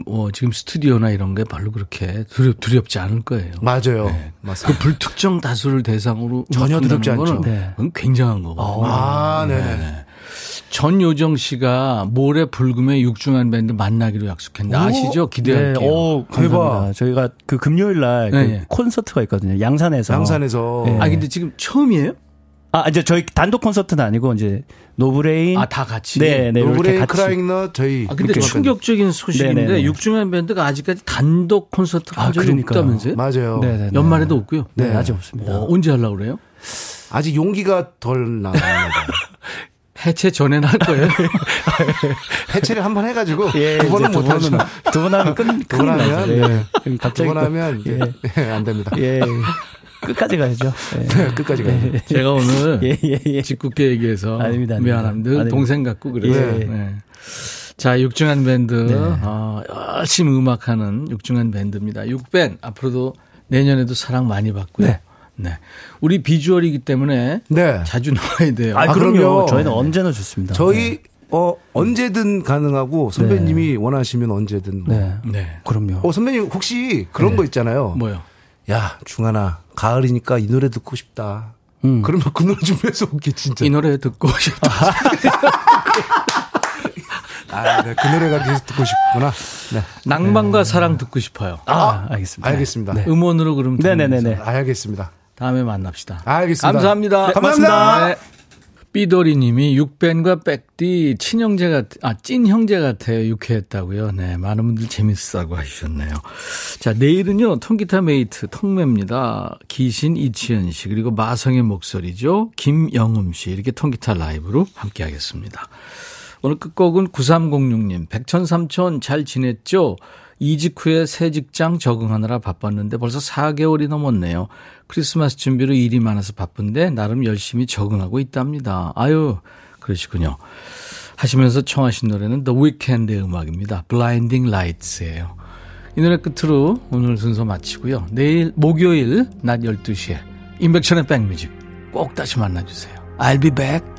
뭐 지금 스튜디오나 이런 게 별로 그렇게 두렵, 두렵지 않을 거예요. 맞아요. 그 맞습니다. 불특정 다수를 대상으로 전혀 두렵지 않죠. 네. 그건 굉장한 거거든요. 아, 네네. 전요정 씨가 모레 불금에 육중한 밴드 만나기로 약속했는데 오? 아시죠? 기대할게요. 네, 오, 대박. 감사합니다. 저희가 그 금요일 날 네, 그 네. 콘서트가 있거든요. 양산에서. 양산에서. 네. 아 근데 지금 처음이에요? 아, 이제 저희 단독 콘서트는 아니고 이제 노브레인. 아 다 같이. 네, 네. 노브레인 같이. 크라잉넛 저희. 아 근데 충격적인 소식인데 네네네. 육중한 밴드가 아직까지 단독 콘서트를 한 아, 적이 그러니까요. 없다면서요? 맞아요. 네, 네, 네. 연말에도 없고요. 네, 네. 아직 없습니다. 어, 언제 하려고 그래요? 아직 용기가 덜 나옵니다. 해체 전에는 할 거예요. 해체를 한 번 해가지고 예, 두 번은 이제 못 하죠. 두번 하면 끝, 두번 하면 예. 네. 갑자기 번 또- 하면 이제 예. 안 됩니다. 예. 끝까지 가야죠. 예. 네, 끝까지 가요. 제가 오늘 예, 예, 예. 짓궂게 얘기해서 아닙니다, 아닙니다. 미안합니다. 늘 아닙니다. 동생 같고 그래서. 예. 네. 자, 육중한 밴드 네. 어, 열심히 음악하는 육중한 밴드입니다. 육밴 앞으로도 내년에도 사랑 많이 받고요. 네. 네. 우리 비주얼이기 때문에 네. 자주 나와야 돼요. 아, 아, 그럼요. 그럼요. 저희는 언제나 좋습니다. 저희 어 언제든 가능하고 선배님이 원하시면 언제든 뭐. 네. 네. 그럼요. 어 선배님 혹시 그런 거 있잖아요. 뭐요? 야 중하나 가을이니까 이 노래 듣고 싶다. 음. 그러면 그 노래 준비해서 올게 진짜. 이 노래 듣고 싶다. 아, 네, 그 노래가 계속 듣고 싶구나. 네. 낭만과 사랑 듣고 싶어요. 아, 알겠습니다. 알겠습니다. 네. 음원으로 그럼 네네네네. 들으면서 알겠습니다. 다음에 만납시다. 알겠습니다. 감사합니다. 네, 감사합니다. 네. 삐돌이님이 육밴과 백디 친형제 같, 아, 찐 형제 같아요. 유쾌했다고요. 네, 많은 분들 재밌었다고 하셨네요. 자, 내일은요, 통기타 메이트 통매입니다. 기신 이치현 씨, 그리고 마성의 목소리죠. 김영음 씨, 이렇게 통기타 라이브로 함께 하겠습니다. 오늘 끝곡은 9306님, 백천삼촌 잘 지냈죠? 이직 후에 새 직장 적응하느라 바빴는데 벌써 4개월이 넘었네요. 크리스마스 준비로 일이 많아서 바쁜데 나름 열심히 적응하고 있답니다. 아유, 그러시군요. 하시면서 청하신 노래는 The Weeknd의 음악입니다. Blinding Lights예요. 이 노래 끝으로 오늘 순서 마치고요. 내일 목요일 낮 12시에 인백천의 백뮤직 꼭 다시 만나주세요. I'll be back.